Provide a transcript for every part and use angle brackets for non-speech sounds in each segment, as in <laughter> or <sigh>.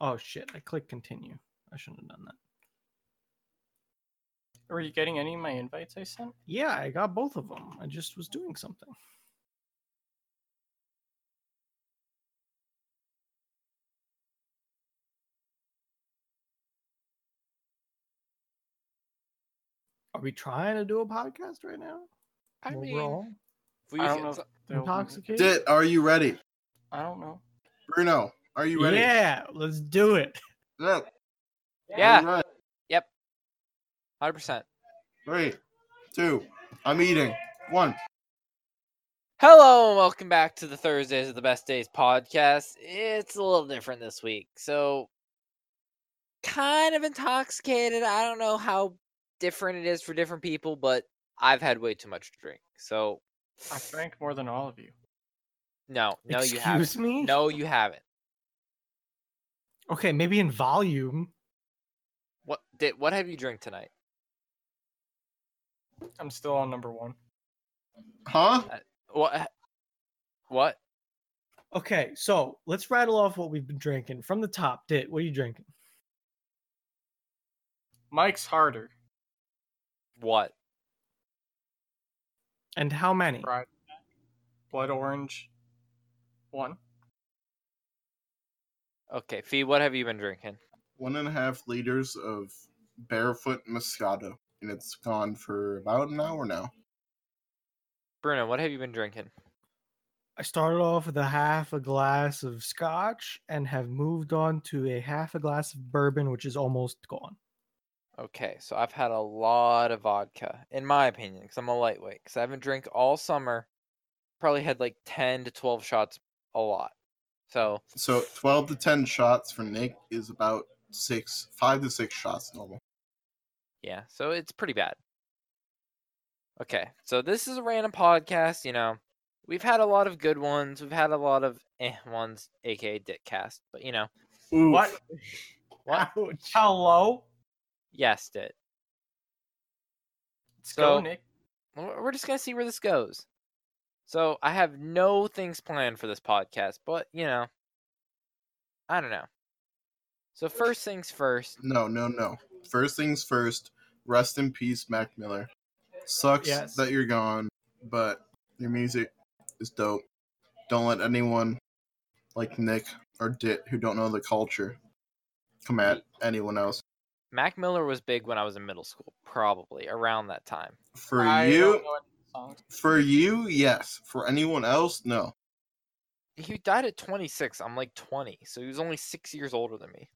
Oh shit! I clicked continue. I shouldn't have done that. Were you getting any of my invites I sent? Yeah, I got both of them. I just was doing something. Are we trying to do a podcast right now? I While mean, we're all if we I don't know. so- if intoxicated. Dit, are you ready? I don't know. Bruno, are you ready? Yeah, let's do it. No. Yeah. All right. Hundred percent. Three, two, I'm eating. One. Hello and welcome back to the Thursdays of the Best Days podcast. It's a little different this week, so kind of intoxicated. I don't know how different it is for different people, but I've had way too much to drink. So I drank more than all of you. no, no, you haven't. me. No, you haven't. Okay, maybe in volume. What did? What have you drank tonight? I'm still on number one. Huh? Uh, what? Uh, what? Okay, so let's rattle off what we've been drinking from the top. Dit, what are you drinking? Mike's harder. What? And how many? Right. Blood orange. One. Okay, Fee, what have you been drinking? One and a half liters of barefoot Moscato. And it's gone for about an hour now. Bruno, what have you been drinking? I started off with a half a glass of scotch and have moved on to a half a glass of bourbon, which is almost gone. Okay, so I've had a lot of vodka, in my opinion, because I'm a lightweight. Because I haven't drank all summer. Probably had like 10 to 12 shots a lot. So, So 12 to 10 shots for Nick is about six, five to six shots normal. yeah, so it's pretty bad. Okay, so this is a random podcast, you know. We've had a lot of good ones. We've had a lot of eh ones, aka Dickcast. But, you know, Ooh. What? what? Ouch. Hello? Yes, Dit. Let's So- go, Nick. We're we're just gonna see where this goes. So I have no things planned for this podcast, but you know, I don't know. So first things first. No, no, no. First things first. Rest in peace, Mac Miller. Sucks Yes. that you're gone, but your music is dope. Don't let anyone like Nick or Dit who don't know the culture come at anyone else. Mac Miller was big when I was in middle school, probably around that time. For I you, don't know any songs. for you, yes. For anyone else, no. He died at 26. I'm like 20, so he was only six years older than me.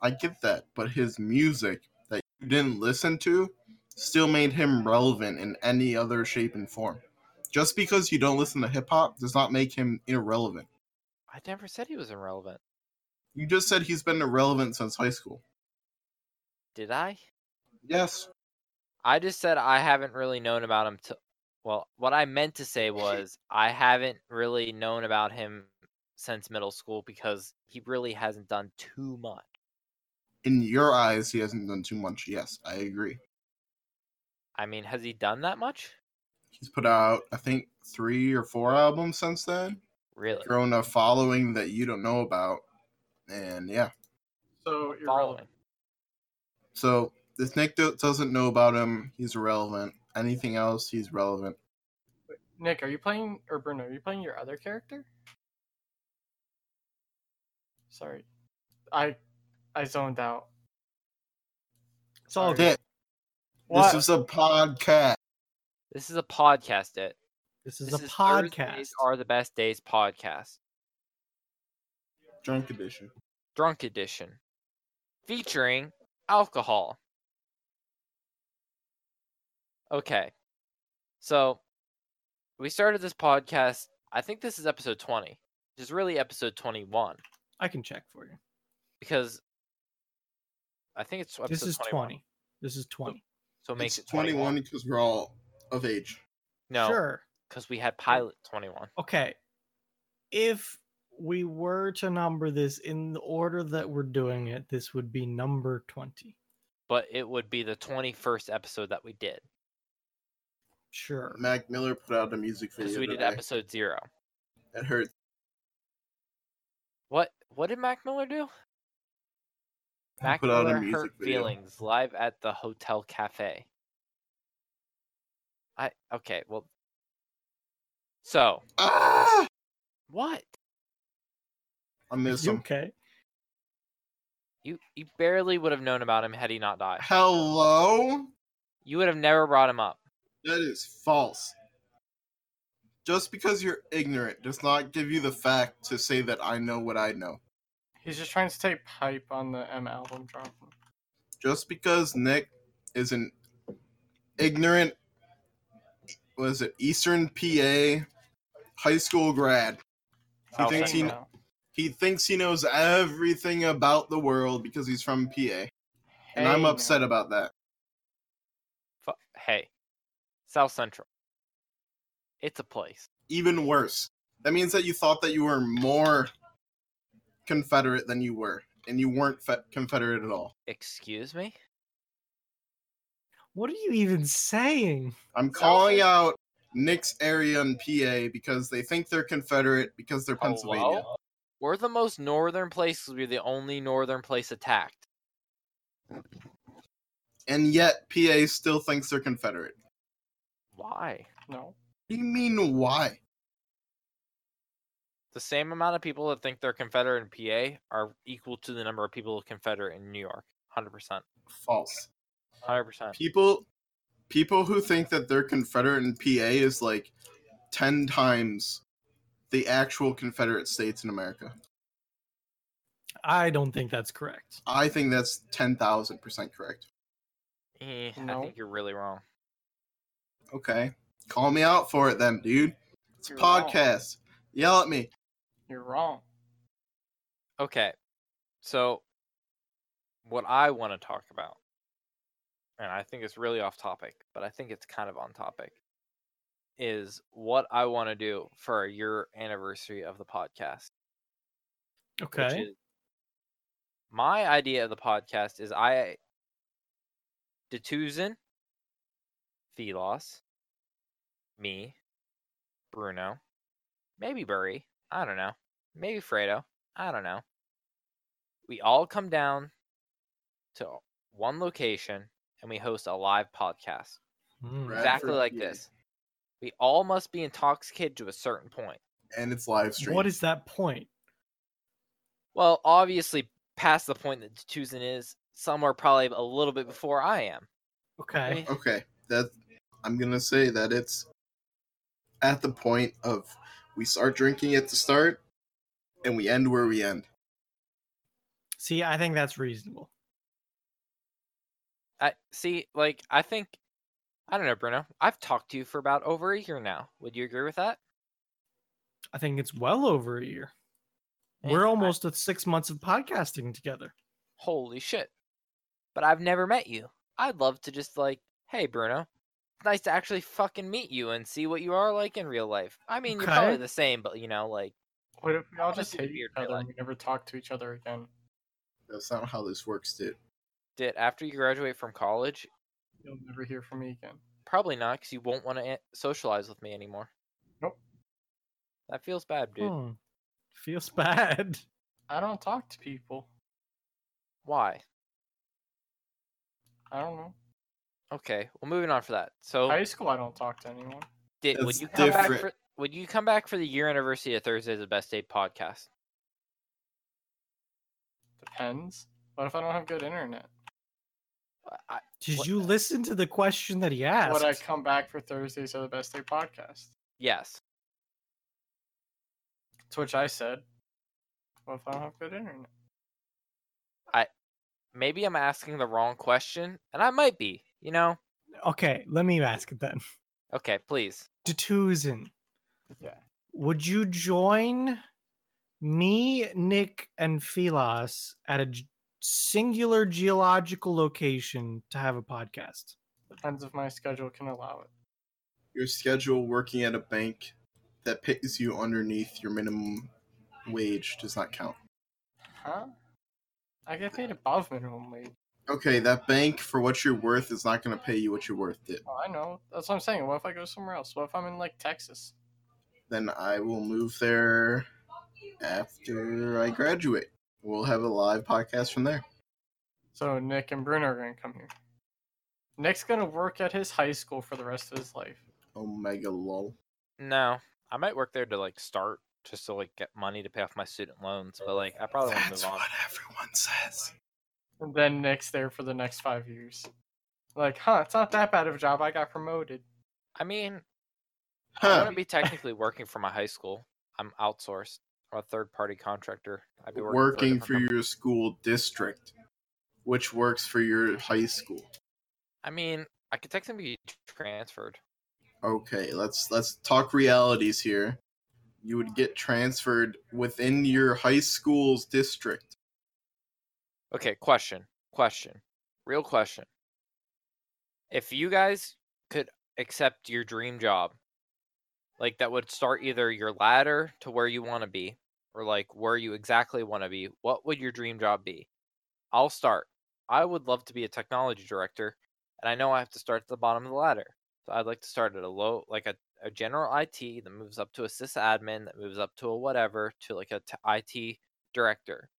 I get that, but his music that you didn't listen to still made him relevant in any other shape and form. Just because you don't listen to hip hop does not make him irrelevant. I never said he was irrelevant. You just said he's been irrelevant since high school. Did I? Yes. I just said I haven't really known about him till. Well, what I meant to say was I haven't really known about him since middle school because he really hasn't done too much. In your eyes, he hasn't done too much. Yes, I agree. I mean, has he done that much? He's put out, I think, three or four albums since then. Really? Grown a following that you don't know about. And yeah. So you're Following. So if Nick do- doesn't know about him, he's irrelevant. Anything else, he's relevant. Nick, are you playing or Bruno? Are you playing your other character? Sorry, I I zoned out. It's all Sorry. good. This is a podcast. This is a podcast. It. This is This a is podcast. Thursdays are the best days podcast. Drunk edition. Drunk edition, featuring alcohol. Okay, so we started this podcast. I think this is episode twenty, which is really episode twenty-one I can check for you. because I think it's episode This is 21. 20. This is 20. So it makes It's it 21. because we're all of age. No, Sure. because we had pilot twenty-one. Okay. If we were to number this in the order that we're doing it, this would be number 20. but it would be the 21st episode that we did Sure. Mac Miller put out a music video. because video. we did today. episode zero. It hurt. What what did Mac Miller do? Mac Put out a music Hurt video. Feelings live at the Hotel Cafe. I okay, well. So Ah! what? I miss him. okay? You you barely would have known about him had he not died. Hello? You would have never brought him up. That is false. Just because you're ignorant does not give you the fact to say that I know what I know. He's just trying to take pipe on the M album dropping. Just because Nick is an ignorant, was it Eastern PA high school grad? He Oh, thinks he Now. he thinks he knows everything about the world because he's from PA, and I'm upset now. about that. Fu- hey, South Central. It's a place. Even worse, that means that you thought that you were more Confederate than you were, and you weren't fe- Confederate at all. Excuse me? What are you even saying? I'm calling out Nick's area in PA because they think they're Confederate because they're oh, Pennsylvania. Hello? We're the most northern place 'cause we're the only northern place attacked. And yet PA still thinks they're Confederate. Why? No. What do you mean why? The same amount of people that think they're Confederate in PA are equal to the number of people Confederate in New York. 100%. False. 100%. People people who think that they're Confederate in PA is like 10 times the actual Confederate states in America. I don't think that's correct. I think that's 10,000% correct. Eh, I think you're really wrong. Okay. Call me out for it then, dude. It's a You're wrong. podcast. Yell at me. You're wrong. Okay. So, what I want to talk about, and I think it's really off topic, but I think it's kind of on topic, is what I want to do for your anniversary of the podcast. Okay. my idea of the podcast is I, Detuzin, Philos, me, Bruno, maybe Burry, I don't know, maybe Fredo, I don't know. We all come down to one location and we host a live podcast. Hmm. Right. exactly like yeah. this. We all must be intoxicated to a certain point. And it's live stream. What is that point? Well, obviously, past the point that Detuzin is, somewhere probably a little bit before I am. Okay. Okay, that I'm gonna say that it's at the point of we start drinking at the start, and we end where we end. See, I think that's reasonable. I see, like, I think, I don't know, Bruno. I've talked to you for about over a year now. Would you agree with that? I think it's well over a year. Eh, We're I- almost at six months of podcasting together. Holy shit. But I've never met you. I'd love to just, like, hey, Bruno. It's nice to actually fucking meet you and see what you are like in real life. I mean, you're probably the same, but, you know, like, What if we all I'd just hate each your other and we never talk to each other again? That's not how this works, dude. did after you graduate from college, You'll never hear from me again. probably not because you won't want to socialize with me anymore. Nope. That feels bad, dude. Hmm. Feels <laughs> bad. I don't talk to people. Why? I don't know. Okay, well, moving on for that. So, High school, I don't talk to anyone. did would That's you come back different. for would you come back for the year anniversary of Thursday's the Best Day podcast? Depends. What if I don't have good internet? I, Did What- you listen to the question that he asked? Would I come back for Thursdays are the best day podcast? yes. To which I said, What if I don't have good internet? I maybe I'm asking the wrong question, and I might be. You know. Okay, let me ask it then. Okay, please. Detuzin, Yeah. would you join me, Nick, and Philos at a singular geological location to have a podcast? Depends if my schedule can allow it. Your schedule working at a bank that pays you underneath your minimum wage does not count. Huh? I get paid above minimum wage. Okay, that bank for what you're worth is not going to pay you what you're worth. It. Oh, I know. That's what I'm saying. What if I go somewhere else? What if I'm in like Texas? Then I will move there after I graduate. We'll have a live podcast from there. So Nick and Bruno are gonna come here. Nick's gonna work at his high school for the rest of his life. Oh, Omega lol. No, I might work there to like start just to like get money to pay off my student loans, but like I probably want to move on. That's what everyone says. And then Nick's there for the next five years. Like, huh, it's not that bad of a job. I got promoted. I mean, I Huh. wouldn't be technically working for my high school. I'm outsourced. I'm a third party contractor. I'd be working, Working for, for your school district, which works for your high school. I mean, I could technically be transferred. Okay, let's let's talk realities here. You would get transferred within your high school's district. Okay, question. Question. Real question. If you guys could accept your dream job, like that would start either your ladder to where you want to be or like where you exactly want to be, what would your dream job be? I'll start. I would love to be a technology director, and I know I have to start at the bottom of the ladder. So I'd like to start at a low, like a, a general IT that moves up to a sysadmin, that moves up to a whatever, to like a t- IT director.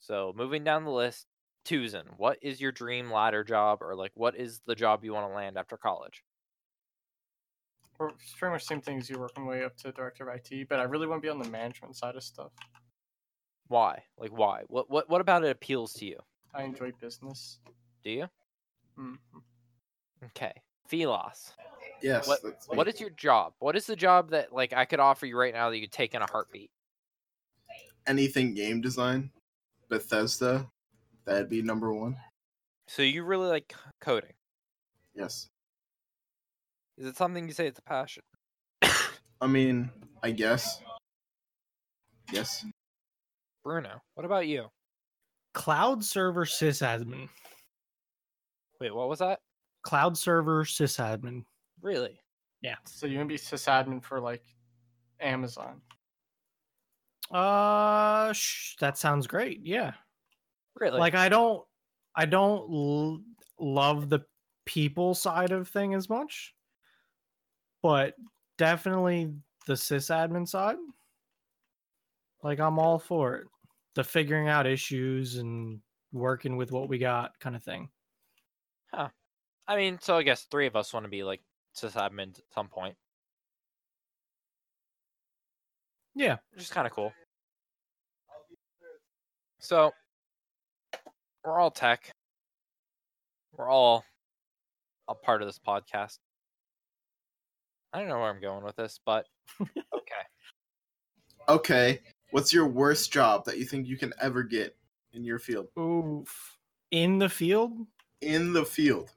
So moving down the list, Tucson, what is your dream ladder job, or like what is the job you want to land after college? Or it's pretty much the same thing as you working way up to director of IT, but I really want to be on the management side of stuff. Why? Like why? What what what about it appeals to you? I enjoy business. Do you? Mm-hmm. Okay. Philos. Yes. What- What is your job? What is the job that like I could offer you right now that you could take in a heartbeat? anything game design? Bethesda, that'd be number one. So you really like coding. Yes. Is it something you say it's a passion? I mean, I guess. Yes. Bruno, what about you? Cloud server sysadmin. Wait, what was that? Cloud server sysadmin. Really? Yeah. So you want to be sysadmin for like Amazon. Uh, sh- that sounds great. Yeah. Really? Like I don't, I don't l- love the people side of thing as much, but definitely the sysadmin side. Like I'm all for it. The figuring out issues and working with what we got kind of thing. Huh. I mean, so I guess three of us want to be like sysadmin at some point, Yeah. which is kind of cool. So we're all tech. We're all a part of this podcast. I don't know where I'm going with this, but <laughs> okay. Okay. What's your worst job that you think you can ever get in your field? Oof. In the field. In the field.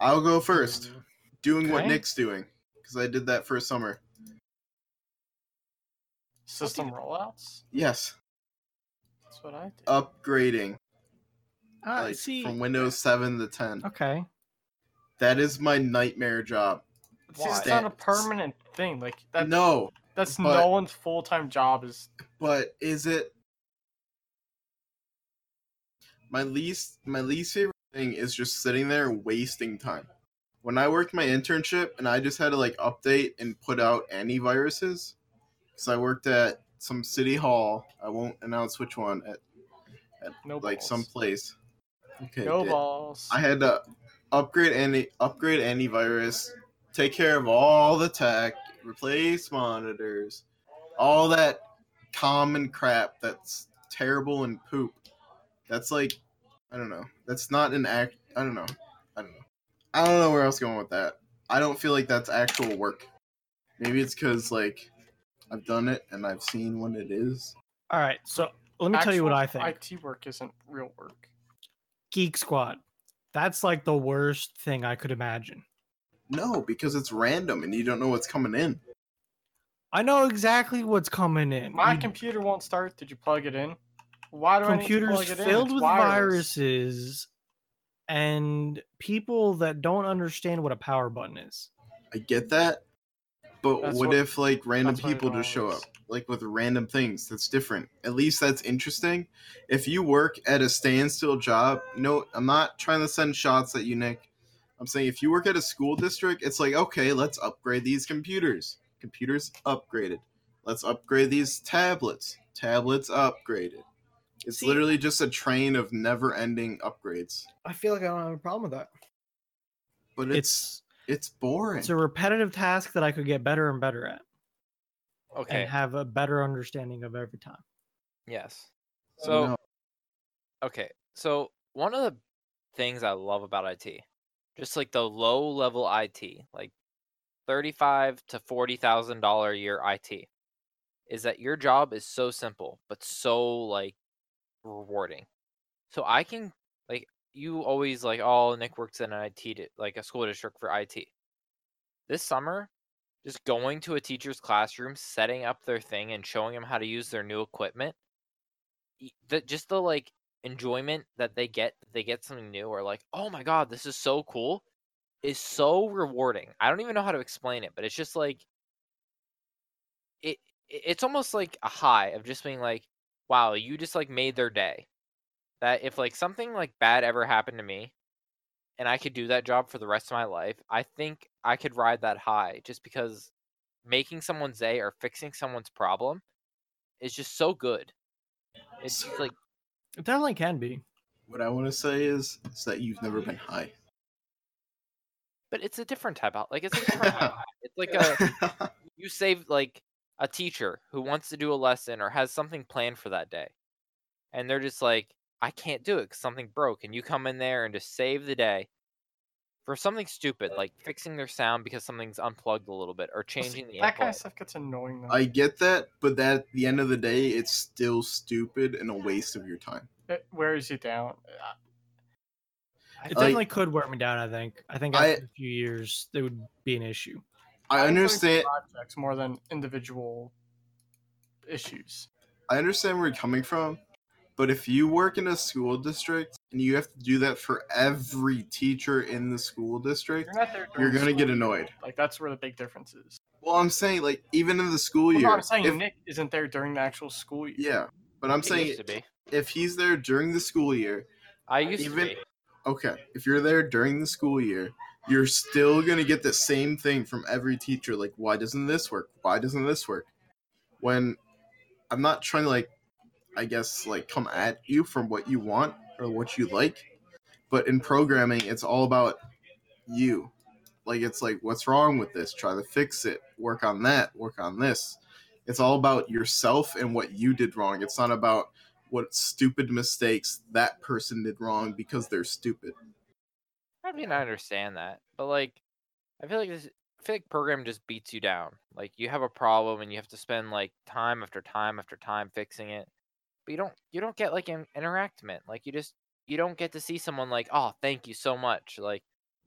I'll go first. Mm. Doing what Nick's doing. Because I did that first summer. System rollouts. Yes. That's what I did. Upgrading. I like see. from Windows 7 to 10. Okay. That is my nightmare job. See, it's Why? not a permanent thing. Like that. no, That's but- no one's full time job. Is but is it my least my least favorite thing is just sitting there wasting time. When I worked my internship and I just had to like update and put out antiviruses, because I worked at some city hall. I won't announce which one at no like balls. some place. Okay. no balls. I had to upgrade any upgrade antivirus, take care of all the tech, replace monitors, all that common crap that's terrible and poop. That's like I don't know. That's not an act I don't know. I don't know. I don't know where else going with that. I don't feel like that's actual work. Maybe it's cuz like I've done it and I've seen what it is. All right. So let me tell you what I think. IT work isn't real work. Geek Squad. That's like the worst thing I could imagine. No, because it's random and you don't know what's coming in. I know exactly what's coming in. My You- computer won't start. Did you plug it in? Why do I need to computers plug it in? filled It's with wireless. viruses and people that don't understand what a power button is. I get that, but That's what, what- if like random that's what it people just show up, like with random things? That's different. At least that's interesting. If you work at a standstill job, no, I'm not trying to send shots at you, Nick. I'm saying if you work at a school district, it's like okay, let's upgrade these computers. Computers upgraded. Let's upgrade these tablets. Tablets upgraded. It's See- literally just a train of never-ending upgrades. I feel like I don't have a problem with that. But it's It's it's boring. it's a repetitive task that I could get better and better at, Okay. and have a better understanding of every time. Yes. So No. okay. So one of the things I love about IT, just like the low level IT, like thirty-five to forty thousand dollar a year IT, is that your job is so simple but so like rewarding. So I can like you always like oh Nick works in an IT like a school district for IT. This summer, just going to a teacher's classroom, setting up their thing, and showing them how to use their new equipment. The just the like enjoyment that they get, they get something new, or like oh my god, this is so cool, is so rewarding. I don't even know how to explain it, but it's just like it- It's almost like a high of just being like, wow, you just like made their day. That if like something like bad ever happened to me, and I could do that job for the rest of my life, I think I could ride that high just because making someone's day or fixing someone's problem is just so good. It's just like It definitely can be. What I want to say is, is that you've never been high. but it's a different type of like it's a different type of <laughs> high. It's like a <laughs> you save like a teacher who wants to do a lesson or has something planned for that day. And they're just like, I can't do it because something broke. And you come in there and just save the day for something stupid, like fixing their sound because something's unplugged a little bit or Well, see, changing the that kind of stuff gets annoying though. I get that, but that at the end of the day, it's still stupid and a waste of your time. It wears you down. Uh, It Like- definitely could wear me down. I think. I think I- after a few years, there would be an issue. I understand. projects more than individual issues. I understand where you're coming from, but if you work in a school district and you have to do that for every teacher in the school district, You're you're gonna get annoyed. Like that's where the big difference is. Well, I'm saying like even in the school Well, year, no, I'm saying if- Nick isn't there during the actual school year. yeah, but I'm It saying to be. if he's there during the school year, I used even- to be. okay, if you're there during the school year, you're still gonna get the same thing from every teacher. Like, why doesn't this work? Why doesn't this work? When I'm not trying to like, I guess like come at you from what you want or what you like, but in programming, it's all about you. Like, it's like, what's wrong with this? Try to fix it. Work on that. Work on this. It's all about yourself and what you did wrong. It's not about what stupid mistakes that person did wrong because they're stupid. I mean, I understand that, but like, I feel like this. I feel like program just beats you down. Like you have a problem and you have to spend like time after time after time fixing it, but you don't. You don't get like an interactment. Like you just you don't get to see someone like, oh, thank you so much. Like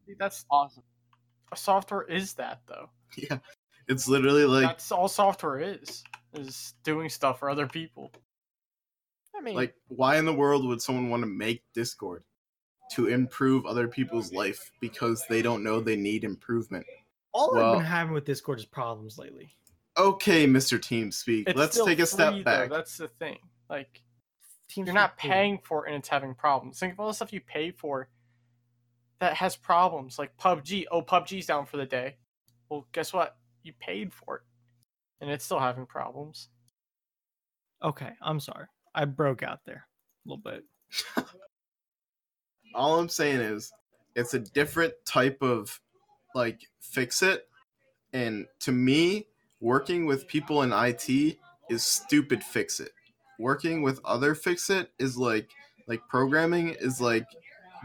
See, That's awesome. software is that though. <laughs> Yeah, it's literally like That's all software is. Is doing stuff for other people. I mean, like why in the world would someone want to make Discord to improve other people's life because they don't know they need improvement? All I've been having with Discord is problems lately. Okay, Mr. Teamspeak, It's let's take a step free, though, back. That's the thing. Like Teams you're not free. paying for it and it's having problems. Think of all the stuff you pay for that has problems, like PUBG. Oh, PUBG's down for the day. Well, guess what? You paid for it, and it's still having problems. Okay, I'm sorry. I broke out there a little bit. <laughs> All I'm saying is it's a different type of like fix it. And to me, working with people in IT is stupid fix it. Working with other fix it is like like programming is like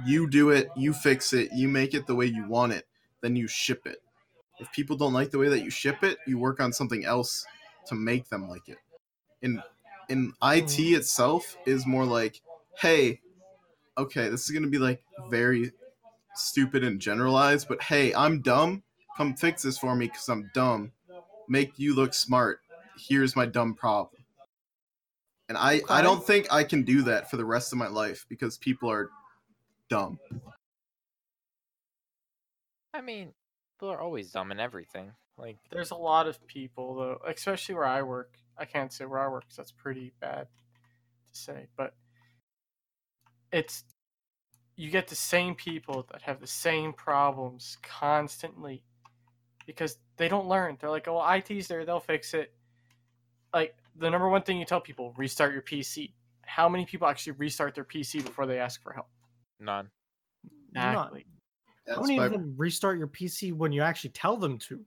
you do it, you fix it, you make it the way you want it, then you ship it. If people don't like the way that you ship it, you work on something else to make them like it. In in IT hmm. itself is more like, hey, okay, this is gonna be like very stupid and generalized, but hey, I'm dumb. Come fix this for me because I'm dumb. Make you look smart. Here's my dumb problem. And I, I don't think I can do that for the rest of my life because people are dumb. I mean, people are always dumb in everything. Like There's a lot of people though, especially where I work. I can't say where I work 'cause that's pretty bad to say, but it's you get the same people that have the same problems constantly because they don't learn. They're like, "Oh, IT's there; they'll fix it." Like the number one thing you tell people: restart your PC. How many people actually restart their PC before they ask for help? None. Not- Exactly. That's Don't my, even restart your PC when you actually tell them to.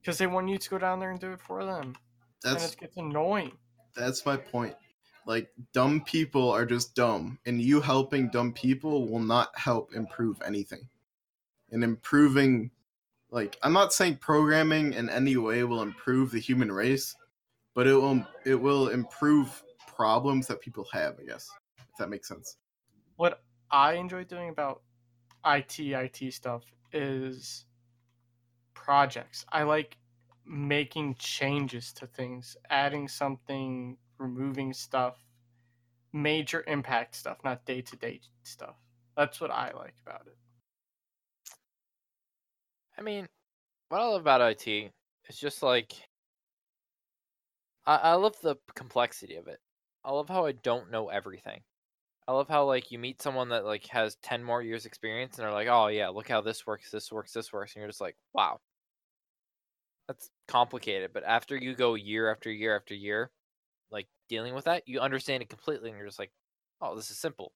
Because they want you to go down there and do it for them. and that's it gets annoying. that's my point. Like dumb people are just dumb, and you helping dumb people will not help improve anything. And improving, like I'm not saying programming in any way will improve the human race, but it will it will improve problems that people have. I guess if that makes sense. What I enjoy doing about IT IT stuff is projects. I like making changes to things, adding something, removing stuff, major impact stuff, not day to day stuff. That's what I like about it. I mean, what I love about IT is just like I, I love the complexity of it. I love how I don't know everything. I love how like you meet someone that like has ten more years experience and they're like, oh yeah, look how this works, this works, this works, and you're just like, wow, that's complicated. But after you go year after year after year, like dealing with that, you understand it completely, and you're just like, oh, this is simple.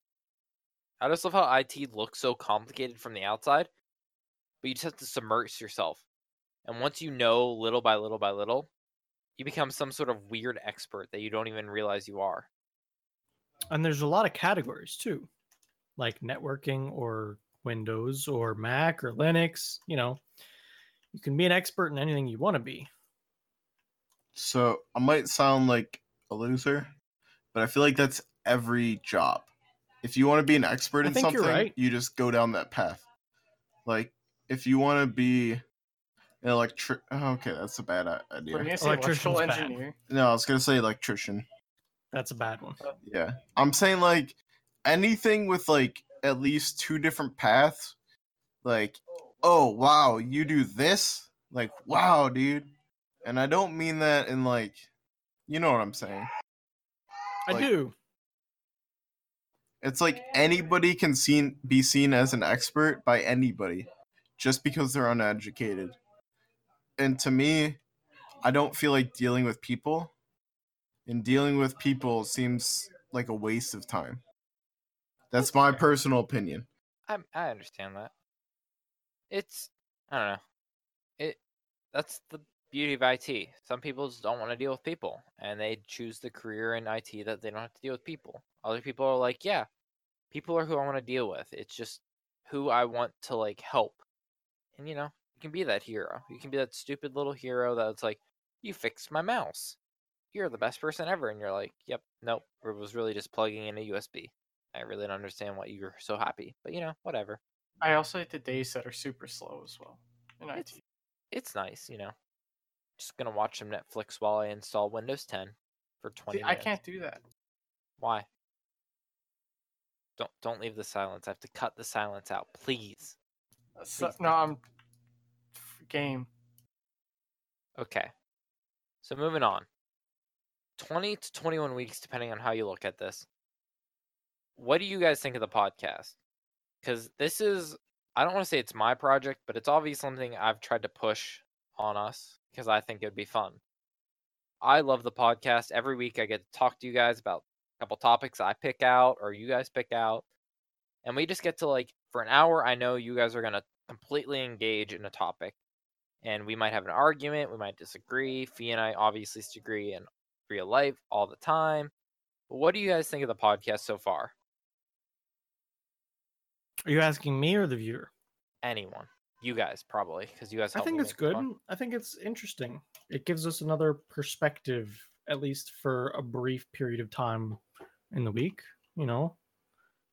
I just love how IT looks so complicated from the outside, but you just have to submerge yourself. And once you know little by little by little, you become some sort of weird expert that you don't even realize you are. And there's a lot of categories too, like networking or Windows or Mac or Linux. You know, you can be an expert in anything you want to be. So I might sound like a loser, but I feel like that's every job. If you want to be an expert in something, right. you just go down that path. Like if you want to be an electric, oh, okay, that's a bad i- What you idea. gonna say? Electrical Electrician's bad. engineer. No, I was gonna say electrician. That's a bad one. Uh, yeah, I'm saying like anything with like at least two different paths. Like, oh wow, you do this? Like, wow, dude. And I don't mean that in like, you know what I'm saying. I Like- do. It's like anybody can seen be seen as an expert by anybody just because they're uneducated. And to me, I don't feel like dealing with people. And dealing with people seems like a waste of time. That's my personal opinion. I I understand that. It's I don't know. It that's the beauty of IT. Some people just don't want to deal with people, and they choose the career in IT that they don't have to deal with people. Other people are like, yeah, people are who I want to deal with. It's just who I want to like help, and you know, you can be that hero. You can be that stupid little hero that's like, you fixed my mouse. You're the best person ever, and you're like, yep, nope, it was really just plugging in a USB. I really don't understand why you're so happy, but you know, whatever. I also hate the days that are super slow as well in IT. It's- It's nice, you know. Just gonna watch some Netflix while I install Windows 10 for 20 See, I can't do that. Why? Don't don't leave the silence. I have to cut the silence out, please. So, no, I'm game. Okay. So moving on. 20 to 21 weeks depending on how you look at this. What do you guys think of the podcast? Cuz this is I don't want to say it's my project, but it's obviously something I've tried to push on us because I think it would be fun. I love the podcast. Every week I get to talk to you guys about a couple topics I pick out or you guys pick out. And we just get to like for an hour I know you guys are going to completely engage in a topic and we might have an argument, we might disagree. Fee and I obviously disagree in real life all the time. But what do you guys think of the podcast so far? Are you asking me or the viewer? Anyone? You guys probably, because you guys. I think it's good. fun. I think it's interesting. It gives us another perspective, at least for a brief period of time in the week. You know,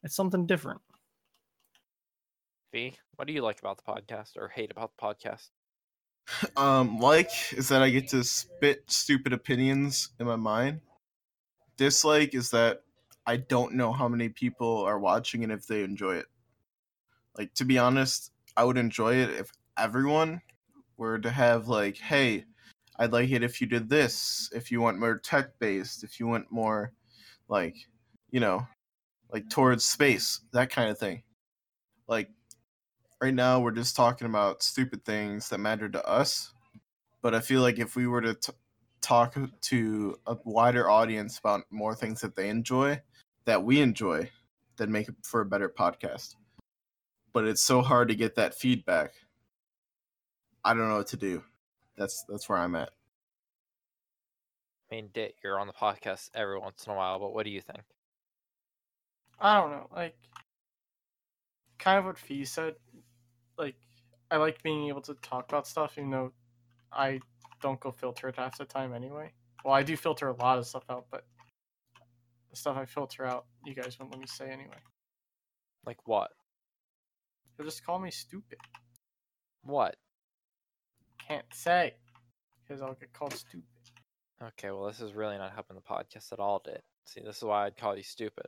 it's something different. What do you like about the podcast or hate about the podcast? <laughs> Um, like is that I get to spit stupid opinions in my mind. Dislike is that I don't know how many people are watching and if they enjoy it. Like to be honest, I would enjoy it if everyone were to have like, hey, I'd like it if you did this, if you want more tech based, if you want more like, you know, like towards space, that kind of thing. Like right now we're just talking about stupid things that matter to us but i feel like if we were to t- talk to a wider audience about more things that they enjoy that we enjoy that make it for a better podcast. But it's so hard to get that feedback. I don't know what to do. That's that's where I'm at. I mean, Dick, you're on the podcast every once in a while, but what do you think? I don't know, like kind of what Fee said. Like I like being able to talk about stuff, even though I don't go filter it half the time anyway. Well, I do filter a lot of stuff out, but the stuff I filter out, you guys won't let me say anyway. Like what? You'll just call me stupid. What? Can't say because I'll get called stupid. Okay, well, this is really not helping the podcast at all, Dit. See, this is why I'd call you stupid.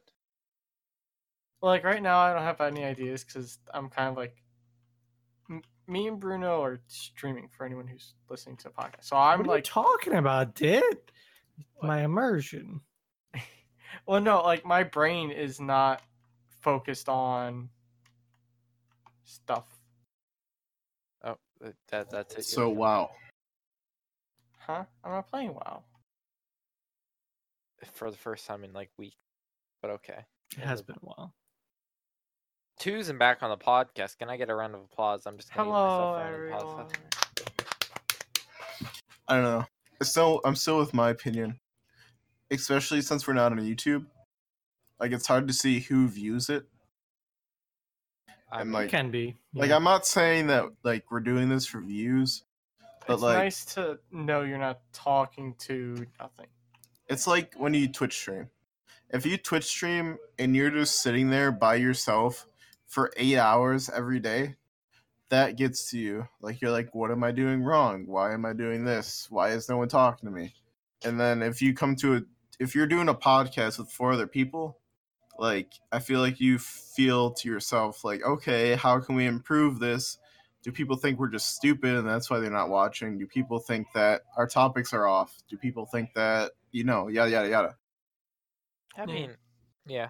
Well, like right now, I don't have any ideas because I'm kind of like me and Bruno are streaming for anyone who's listening to the podcast. So I'm what are you like, talking about, Dit? My immersion. <laughs> well, no, like my brain is not focused on stuff. Oh, that that's it. So wow. Huh? I'm not playing WoW. for the first time in like weeks, but okay. It has been a while. Twos and back on the podcast. Can I get a round of applause? I'm just gonna give myself Hello, a round everyone. I don't know. Still, I'm still with my opinion, especially since we're not on YouTube. Like, it's hard to see who views it. I And, mean, like- It can be. Like. I'm not saying that like we're doing this for views, but it's like, nice to know you're not talking to nothing. it's like when you Twitch stream. If you Twitch stream and you're just sitting there by yourself for eight hours every day, that gets to you. Like you're like, what am I doing wrong? Why am I doing this? Why is no one talking to me? And then if you come to a, if you're doing a podcast with four other people, like I feel like you feel to yourself like, okay, how can we improve this? Do people think we're just stupid and that's why they're not watching? Do people think that our topics are off? Do people think that you know, yada yada yada? I mean, yeah.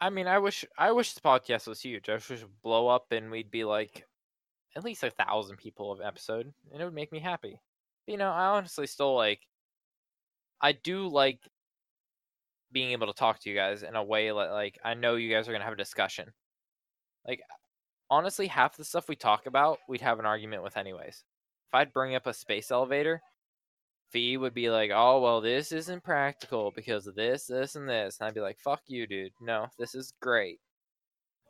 I mean, I wish I wish the podcast was huge. I wish it would blow up and we'd be like at least a thousand people of episode, and it would make me happy. You know, I honestly still like. I do like being able to talk to you guys in a way that like I know you guys are gonna have a discussion. Like, honestly, half the stuff we talk about, we'd have an argument with anyways. If I'd bring up a space elevator, Fee would be like, "Oh well, this isn't practical because of this, this, and this," and I'd be like, "Fuck you, dude. No, this is great."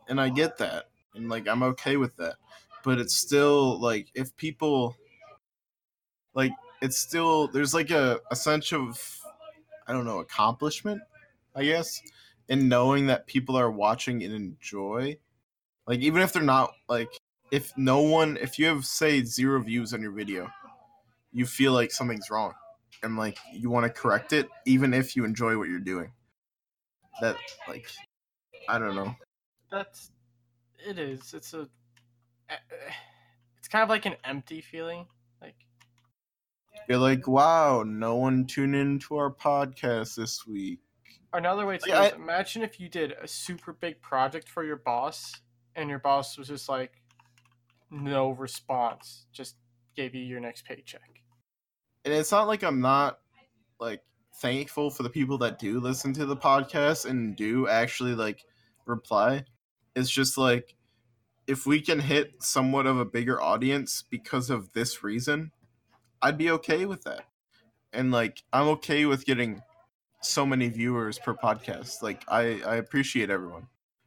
and I get that, and like I'm okay with that. But it's still like if people like it's still there's like a, a sense of I don't know accomplishment, I guess, in knowing that people are watching and enjoy. Like even if they're not like if no one if you have say zero views on your video, you feel like something's wrong, and like you want to correct it, even if you enjoy what you're doing. That like I don't know. That's it is. It's a eh, eh, it's kind of like an empty feeling. Like You're like, wow, no one tuned into our podcast this week. another way to is I- imagine if you did a super big project for your boss and your boss was just like no response, just gave you your next paycheck. And it's not like I'm not like thankful for the people that do listen to the podcast and do actually like reply. It's just like if we can hit somewhat of a bigger audience because of this reason, I'd be okay with that. And like I'm okay with getting so many viewers per podcast. Like I I appreciate everyone.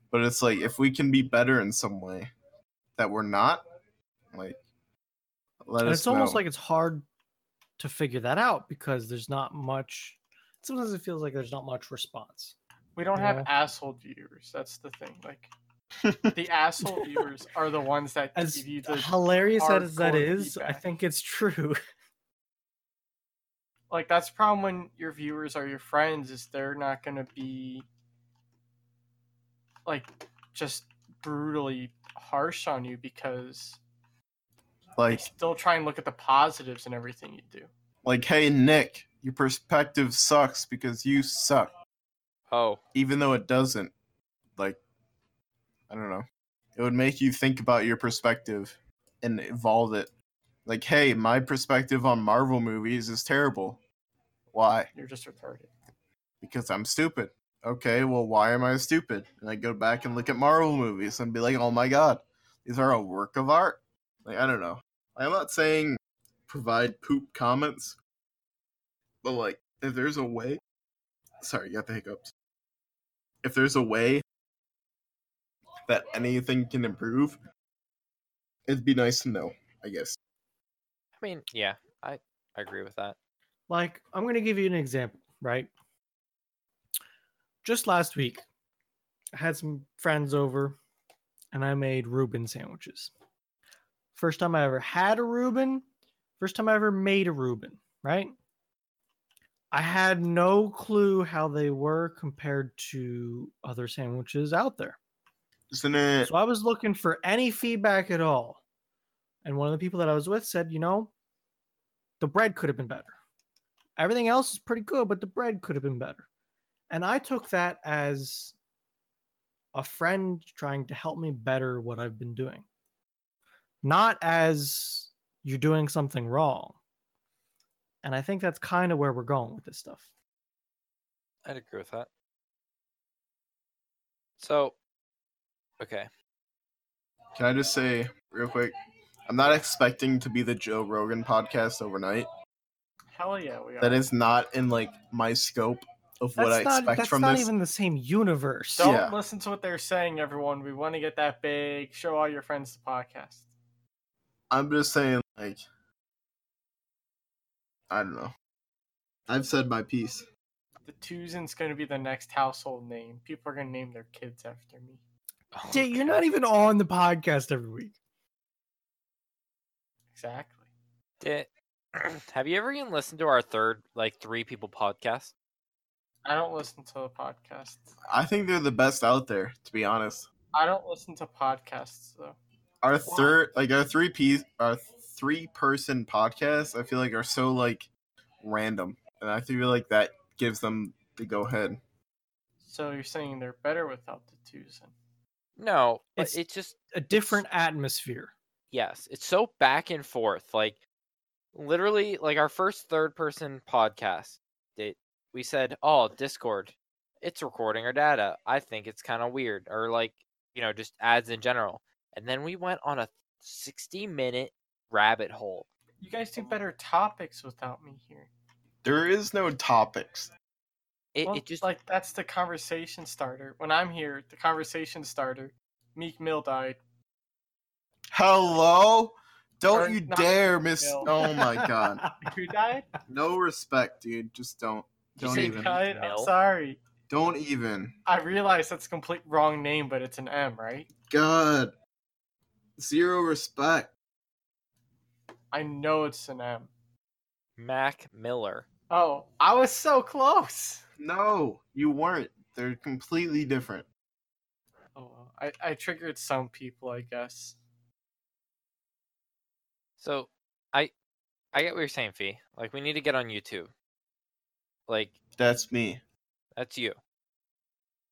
But it's like if we can be better in some way that we're not, like let And us it's almost like it's hard to figure that out because there's not much. Sometimes it feels like there's not much response. We don't have Yeah. asshole viewers. That's the thing. Like the <laughs> asshole viewers are the ones that As give you the hilarious as that hardcore is, I think it's true. <laughs> like that's the problem when your viewers are your friends is they're not gonna be like just brutally harsh on you because they like still try and look at the positives in everything you do. like hey nick your perspective sucks because you suck Oh, even though it doesn't like i don't know it would make you think about your perspective and evolve it Like, hey, my perspective on Marvel movies is terrible. Why? You're just retarded. Because I'm stupid. Okay, well, why am I stupid? And I go back and look at Marvel movies and be like, oh my god, these are a work of art. Like, I don't know. I'm not saying provide poop comments, but like, if there's a way. Sorry, you got the hiccups. If there's a way that anything can improve, it'd be nice to know, I guess. I mean, yeah, I, I agree with that. Like, I'm going to give you an example, right? Just last week, I had some friends over and I made Reuben sandwiches. First time I ever had a Reuben, first time I ever made a Reuben, right? I had no clue how they were compared to other sandwiches out there. Isn't it? So I was looking for any feedback at all. And one of the people that I was with said, you know, the bread could have been better. Everything else is pretty good, but the bread could have been better. And I took that as a friend trying to help me better what I've been doing, not as you're doing something wrong. And I think that's kind of where we're going with this stuff. I'd agree with that. So, okay. Can I just say real quick? I'm not expecting to be the Joe Rogan podcast overnight. Hell yeah, we are. That is not in like my scope of what I That's not, expect that's from not this. even the same universe. Don't Yeah. listen to what they're saying, everyone. We want to get that big. Show all your friends the podcast. I'm just saying, like, I don't know. I've said my piece. The Tuzin's going to be the next household name. People are going to name their kids after me. Oh, Jay, you're not even on the podcast every week. Exactly. Did, <clears throat> have you ever even listened to our third, like, three people podcast? I don't listen to the podcast. I think they're the best out there, to be honest. I don't listen to podcasts though. Our Why? third, like our three piece, our three person podcasts, I feel like are so like random, and I feel like that gives them the go ahead. So you're saying they're better without the Tuzin? No, but It's- it's just A different atmosphere. yes, it's so back and forth. Like literally, like our first third person podcast, it, we said, "Oh, Discord, it's recording our data." I think it's kind of weird, or like you know, just ads in general. And then we went on a sixty minute rabbit hole. You guys do better topics without me here. There is no topics. It, Well, it just like that's the conversation starter. When I'm here, the conversation starter. Meek Mill died. Hello, don't Or you dare miss. Mill. Oh my god, <laughs> Who died? no respect, dude. Just don't, don't say even, died? I'm sorry. don't even. I realize that's a complete wrong name, but it's an M, right? God, zero respect. I know it's an M. Mac Miller. Oh, I was so close. No, you weren't. They're completely different. Oh, I, I triggered some people, I guess. So I I get what you're saying, Fee. Like we need to get on YouTube. Like That's me. That's you.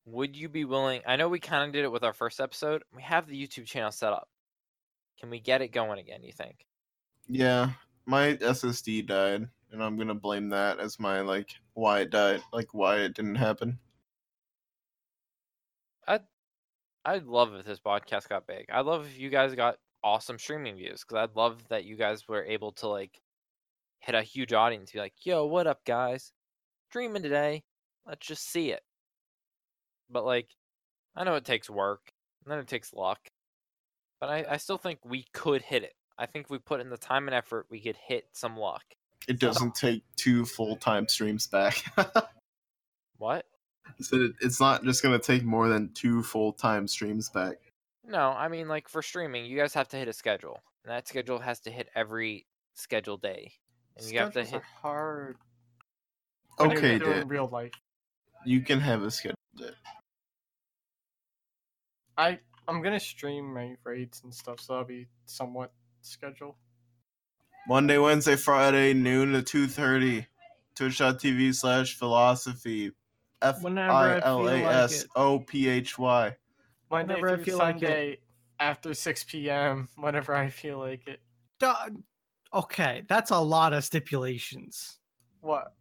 Would you be willing? I know we kind of did it with our first episode. We have the YouTube channel set up. Can we get it going again? You think? Yeah, my SSD died, and I'm gonna blame that as my like why it died, like why it didn't happen. I'd love if this podcast got big. I'd love if you guys got awesome streaming views because I'd love that you guys were able to like hit a huge audience. Be like, "Yo, what up, guys? Streaming today. Let's just see it." But like, I know it takes work and then it takes luck, but I, I still think we could hit it. I think if we put in the time and effort, we could hit some luck. It doesn't take two full time streams back. <laughs> What? so it's not just gonna take more than two full time streams back. No, I mean like for streaming, you guys have to hit a schedule, and that schedule has to hit every scheduled day, and you have to Schedules hit. are hard. when you're Okay, doing dude, real life. you can have a schedule. day. I I'm gonna stream my raids and stuff, so that'll be somewhat scheduled. Monday, Wednesday, Friday, noon to two thirty. Twitch.tv slash philosophy. F Whenever I I L feel A like S it. O P H Y. Monday Whenever I through feel like it. After 6 p.m. <laughs> Whenever I feel like it. Duh, Okay, that's a lot of stipulations. What?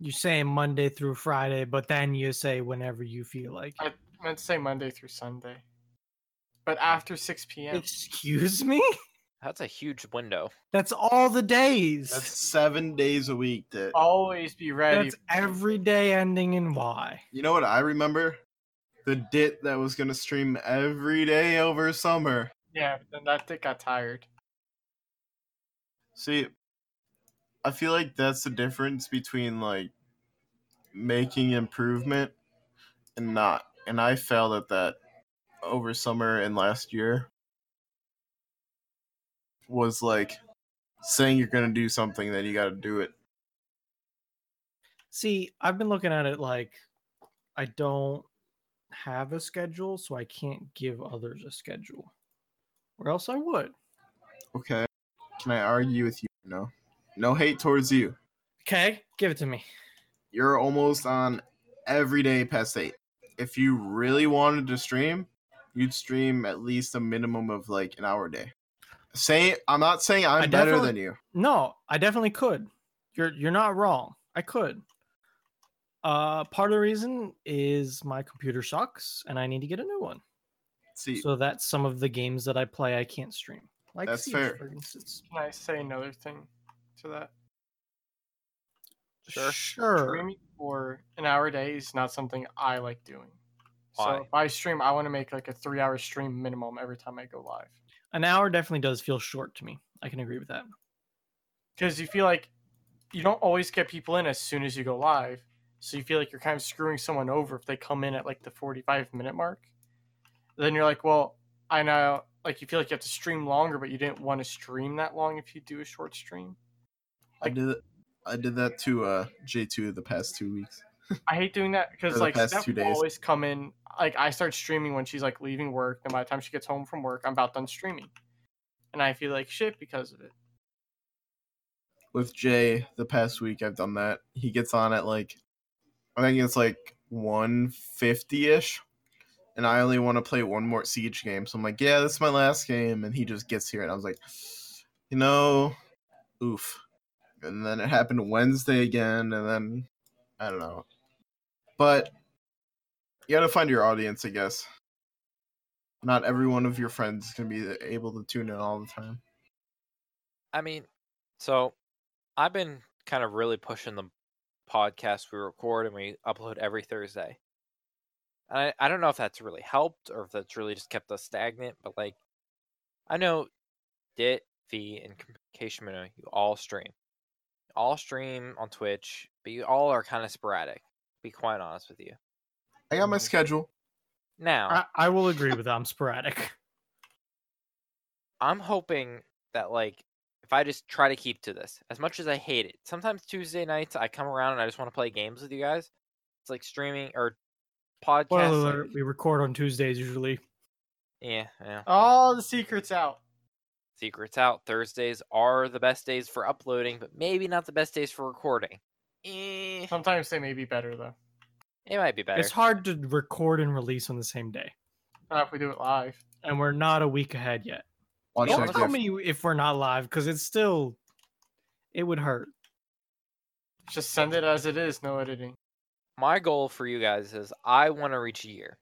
You say Monday through Friday, but then you say whenever you feel like. it. I meant to say Monday through Sunday. But hmm. after 6 p.m. Excuse me? <laughs> That's a huge window. That's all the days. That's That's, seven days a week. That Always be ready. every day ending in Y. you know what I remember? The dit that was gonna stream every day over summer. Yeah, but then that dit got tired. See, I feel like that's the difference between like making improvement and not. And I failed at that over summer and last year. Was like saying you're gonna do something, then you gotta do it. See, I've been looking at it like I don't have a schedule, so I can't give others a schedule. Or else I would. Okay. Can I argue with you? No. No hate towards you. Okay, give it to me. You're almost on every day past eight. If you really wanted to stream, you'd stream at least a minimum of like an hour a day. Say I'm not saying I'm better than you. No, I definitely could. You're you're not wrong. I could. Uh part of the reason is my computer sucks and I need to get a new one. See, So that's some of the games that I play I can't stream. Like That's Siege, fair. for instance. Can I say another thing to that? Sure. Sure. Streaming for an hour a day is not something I like doing. Why? So if I stream, I want to make like a three hour stream minimum every time I go live. An hour definitely does feel short to me. I can agree with that. Because you feel like you don't always get people in as soon as you go live. So you feel like you're kind of screwing someone over if they come in at like the 45 minute mark. Then you're like, well, I know, like you feel like you have to stream longer, but you didn't want to stream that long if you do a short stream. I do it. I did that to uh J2 the past two weeks. I hate doing that because like Steph two will days. always come in. Like I start streaming when she's like leaving work, and by the time she gets home from work, I'm about done streaming, and I feel like shit because of it. With Jay, the past week I've done that. He gets on at like I think it's like 150 ish. And I only want to play one more siege game. So I'm like, yeah, this is my last game. And he just gets here and I was like, you know, oof. And then it happened Wednesday again, and then I don't know. But you gotta find your audience, I guess. Not every one of your friends can be able to tune in all the time. I mean, so I've been kind of really pushing the podcast we record and we upload every Thursday. And I, I don't know if that's really helped or if that's really just kept us stagnant, but like, I know Dit, V, and Kashmina, you all stream. All stream on Twitch, but you all are kind of sporadic, be quite honest with you. I got my Mhm. schedule. Now, I, I will agree <laughs> with that. I'm sporadic. I'm hoping that like if I just try to keep to this, as much as I hate it, sometimes Tuesday nights I come around and I just want to play games with you guys. It's like streaming or Spoiler podcast. alert, we record on Tuesdays usually. Yeah, yeah. All the secrets out. Secrets out. Thursdays are the best days for uploading, but maybe not the best days for recording. Eh, Sometimes they may be better though. it might be better. It's hard to record and release on the same day. Not if we do it live. And we're not a week ahead yet. Watch Don't tell me if we're not live because it's still it would hurt. Just send it as it is, no editing. My goal for you guys is I want to reach a year.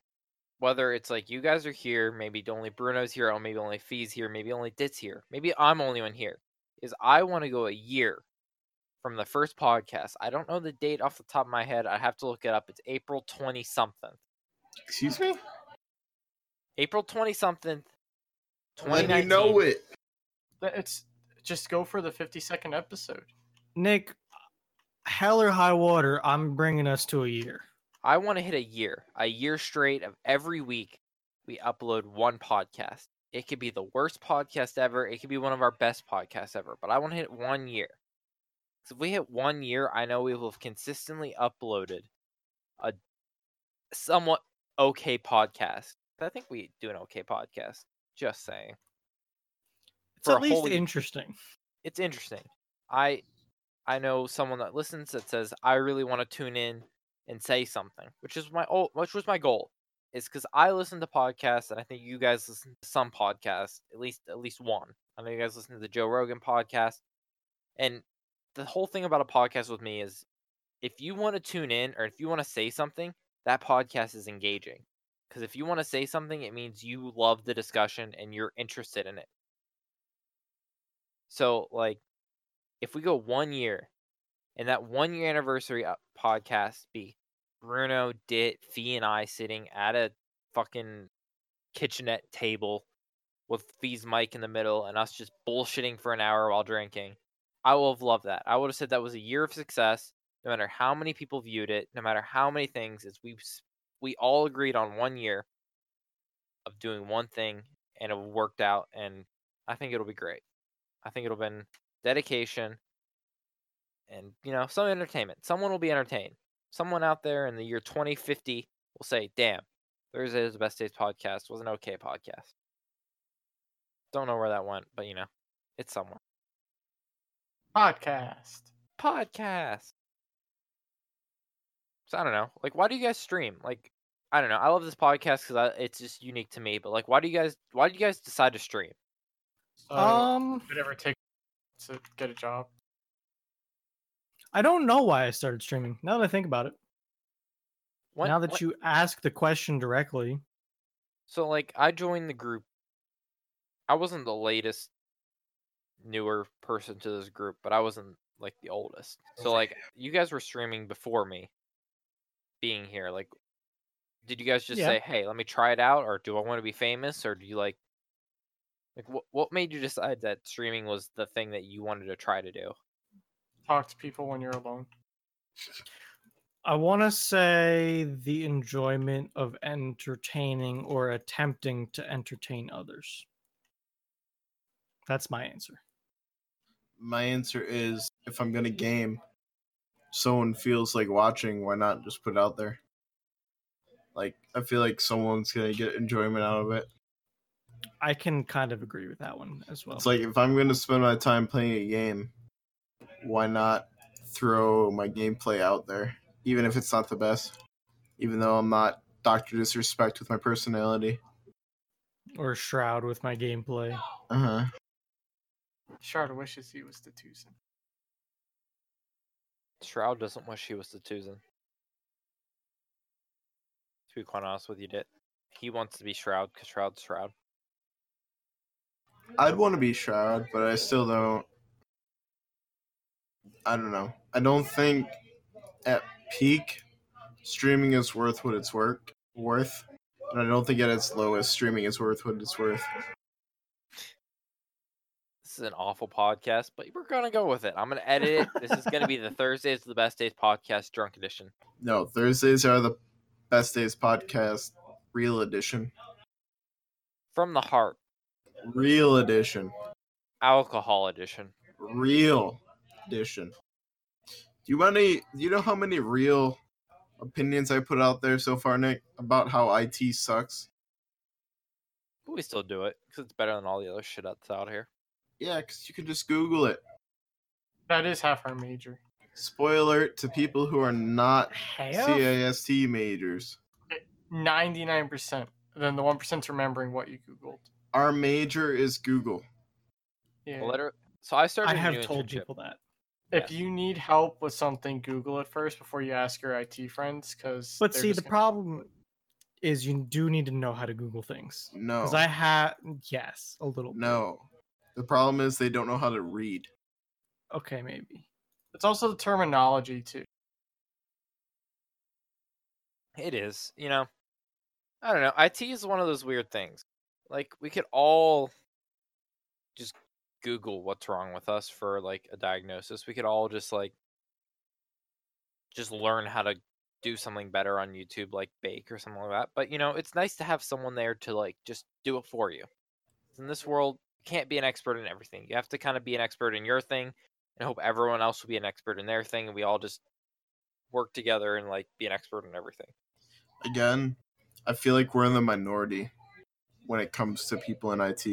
Whether it's like you guys are here, maybe only Bruno's here, or maybe only Fee's here, maybe only Dit's here, maybe I'm only one here. Is I want to go a year from the first podcast. I don't know the date off the top of my head. I have to look it up. It's April 20 something. Excuse me? April 20 something. When you know it. Th- It's just go for the 50 second episode. Nick, hell or high water, I'm bringing us to a year. I want to hit a year, a year straight of every week we upload one podcast. It could be the worst podcast ever. It could be one of our best podcasts ever, but I want to hit one year. So if we hit one year, I know we will have consistently uploaded a somewhat okay podcast. I think we do an okay podcast. Just saying. It's For at least whole year. interesting. it's interesting. I I know someone that listens that says I really want to tune in and say something, which is my oh, which was my goal. Is because I listen to podcasts and I think you guys listen to some podcasts, at least at least one. I know you guys listen to the Joe Rogan podcast. And the whole thing about a podcast with me is if you want to tune in or if you want to say something, that podcast is engaging. Because if you want to say something, it means you love the discussion and you're interested in it. So, like, if we go one year and that one year anniversary uh, podcast be Bruno, Dit, Fee, and I sitting at a fucking kitchenette table with Fee's mic in the middle and us just bullshitting for an hour while drinking, I will have loved that. I would have said that was a year of success, no matter how many people viewed it, no matter how many things. Is we we all agreed on one year of doing one thing, and it worked out, and I think it'll be great. I think it'll been dedication, and you know some entertainment. Someone will be entertained. Someone out there in the year 2050 will say, "Damn, Thursday is the best days podcast was an okay podcast." Don't know where that went, but you know, it's somewhere. Podcast. Podcast. So I don't know. Like, why do you guys stream? Like, I don't know. I love this podcast because it's just unique to me. But like, why do you guys? Why do you guys decide to stream? So, Um, did it ever take to get a job? I don't know why I started streaming. Now that I think about it, When- now that when- you ask the question directly, So like I joined the group. I wasn't the latest newer person to this group, but I wasn't like the oldest. So like you guys were streaming before me being here. Like did you guys just Yeah. say, "Hey, let me try it out," or do I want to be famous, or do you like like what what made you decide that streaming was the thing that you wanted to try to do? Talk to people when you're alone. <laughs> I want to say the enjoyment of entertaining or attempting to entertain others. That's my answer. My answer is if I'm gonna game, someone feels like watching, why not just put it out there? Like I feel like someone's gonna get enjoyment out of it. I can kind of agree with that one as well. It's like if I'm gonna spend my time playing a game, why not throw my gameplay out there, even if it's not the best, even though I'm not Doctor Disrespect with my personality. or Shroud with my gameplay. Uh huh. Shroud wishes he was the Tuzin. Shroud doesn't wish he was the Tuzin. To be quite honest with you, Dit. He wants to be Shroud because Shroud's Shroud. I'd want to be Shroud, but I still don't. I don't know. I don't think at peak streaming is worth what it's worth. Worth, and I don't think at its lowest streaming is worth what it's worth. This is an awful podcast, but we're gonna go with it. I'm gonna edit it. This is gonna be the <laughs> Thursdays of the Best Days podcast drunk edition. No, Thursdays are the best days podcast, real edition, From the heart, real edition, alcohol edition. real edition. Do you want any? You know how many real opinions I put out there so far, Nick, about how IT sucks? But we still do it because it's better than all the other shit that's out here. Yeah, because you can just Google it. That is half our major. Spoiler to people who are not Half? CIST majors. Eh, ninety-nine percent. Then the one percent's remembering what you googled. Our major is Google. Yeah. Well, liter- so I started. I have told internship. people that. If Yes. you need help with something, Google it first before you ask your IT friends. Because But see, the problem is you do need to know how to Google things. No. Because I have, yes, a little. bit. No. The problem is they don't know how to read. Okay, maybe. it's also the terminology too. It is, you know. I don't know. IT is one of those weird things. Like we could all just Google what's wrong with us for like a diagnosis. We could all just like just learn how to do something better on YouTube, like bake or something like that. But you know, it's nice to have someone there to like just do it for you. In this world, you can't be an expert in everything. You have to kind of be an expert in your thing and hope everyone else will be an expert in their thing and we all just work together and like be an expert in everything. Again, I feel like we're in the minority when it comes to people in IT.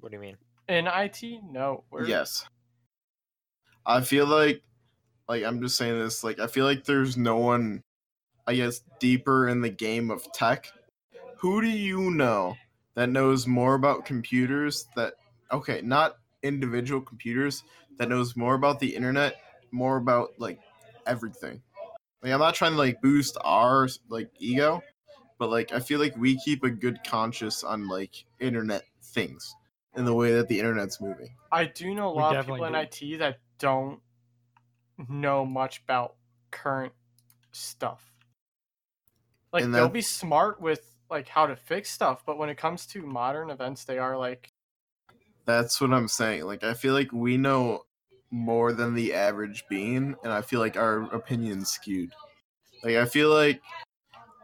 What do you mean? In IT, no. We're, Yes. I feel like like I'm just saying this, like I feel like there's no one I guess deeper in the game of tech. Who do you know that knows more about computers that okay, not individual computers that knows more about the internet, more about like everything. Like I'm not trying to like boost our like ego, but like I feel like we keep a good conscience on like internet things and the way that the internet's moving. I do know a lot of people definitely in IT that don't know much about current stuff. Like And they'll be smart with like how to fix stuff, but when it comes to modern events, they are like That's what I'm saying. Like I feel like we know more than the average being, and I feel like our opinion's skewed. Like I feel like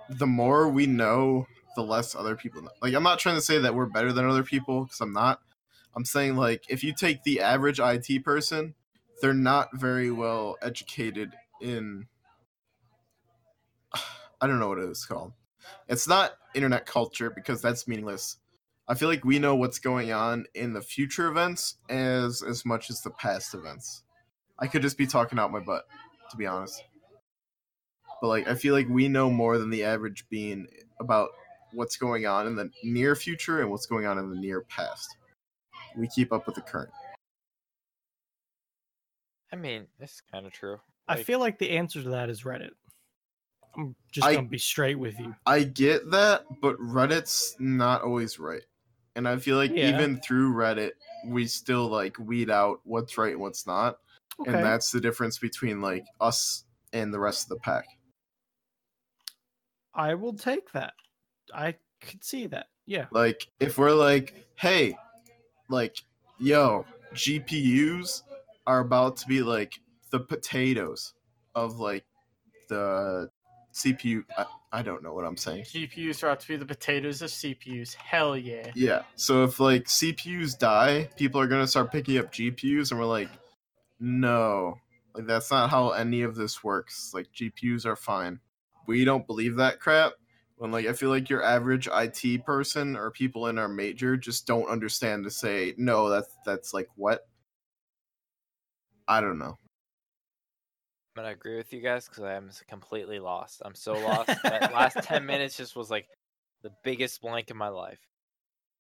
the more we know, the less other people know. Like I'm not trying to say that we're better than other people because I'm not. I'm saying like if you take the average IT person, they're not very well educated in <sighs> I don't know what it is called. It's not internet culture because that's meaningless. I feel like we know what's going on in the future events as as much as the past events. I could just be talking out my butt, to be honest. But like I feel like we know more than the average being about what's going on in the near future and what's going on in the near past. We keep up with the current. I mean, it's kind of true. I feel like the answer to that is Reddit. I'm just I- gonna be straight with you. I get that, but Reddit's not always right. And I feel like Yeah. even through Reddit, we still like weed out what's right and what's not. Okay. And that's the difference between like us and the rest of the pack. I will take that. I could see that. Yeah. Like if we're like, hey, like, yo, GPUs are about to be like the potatoes of like the CPU. I, I don't know what I'm saying. GPUs are about to be the potatoes of CPUs. Hell yeah. Yeah. So if like CPUs die, people are gonna start picking up GPUs, and we're like, no, like that's not how any of this works. Like GPUs are fine. We don't believe that crap. When like I feel like your average IT person or people in our major just don't understand to say no. That's that's like what. I don't know. I'm gonna agree with you guys because I'm completely lost. I'm so lost. <laughs> that last ten minutes just was like the biggest blank in my life.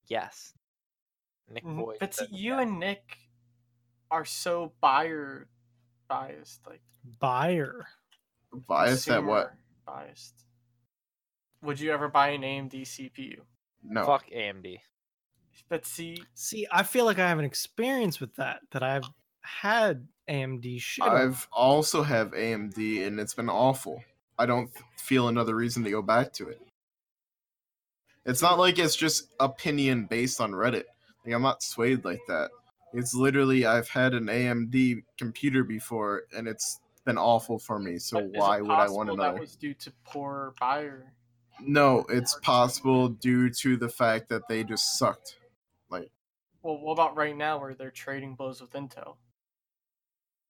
Yes. Nick Mhm. Boyd. But see, you yes. and Nick are so buyer biased, like Buyer. Biased at what? Biased. Would you ever buy an AMD CPU? No. Fuck AMD. But see, See, I feel like I have an experience with that. That I've had AMD shit. I've also have AMD and it's been awful. I don't feel another reason to go back to it. It's not like it's just opinion based on Reddit. Like I'm not swayed like that. It's literally I've had an AMD computer before and it's been awful for me. So but why would I want to know? That was due to poor buyer. No, it's possible due to the fact that they just sucked. Like Well, what about right now where they're trading blows with Intel?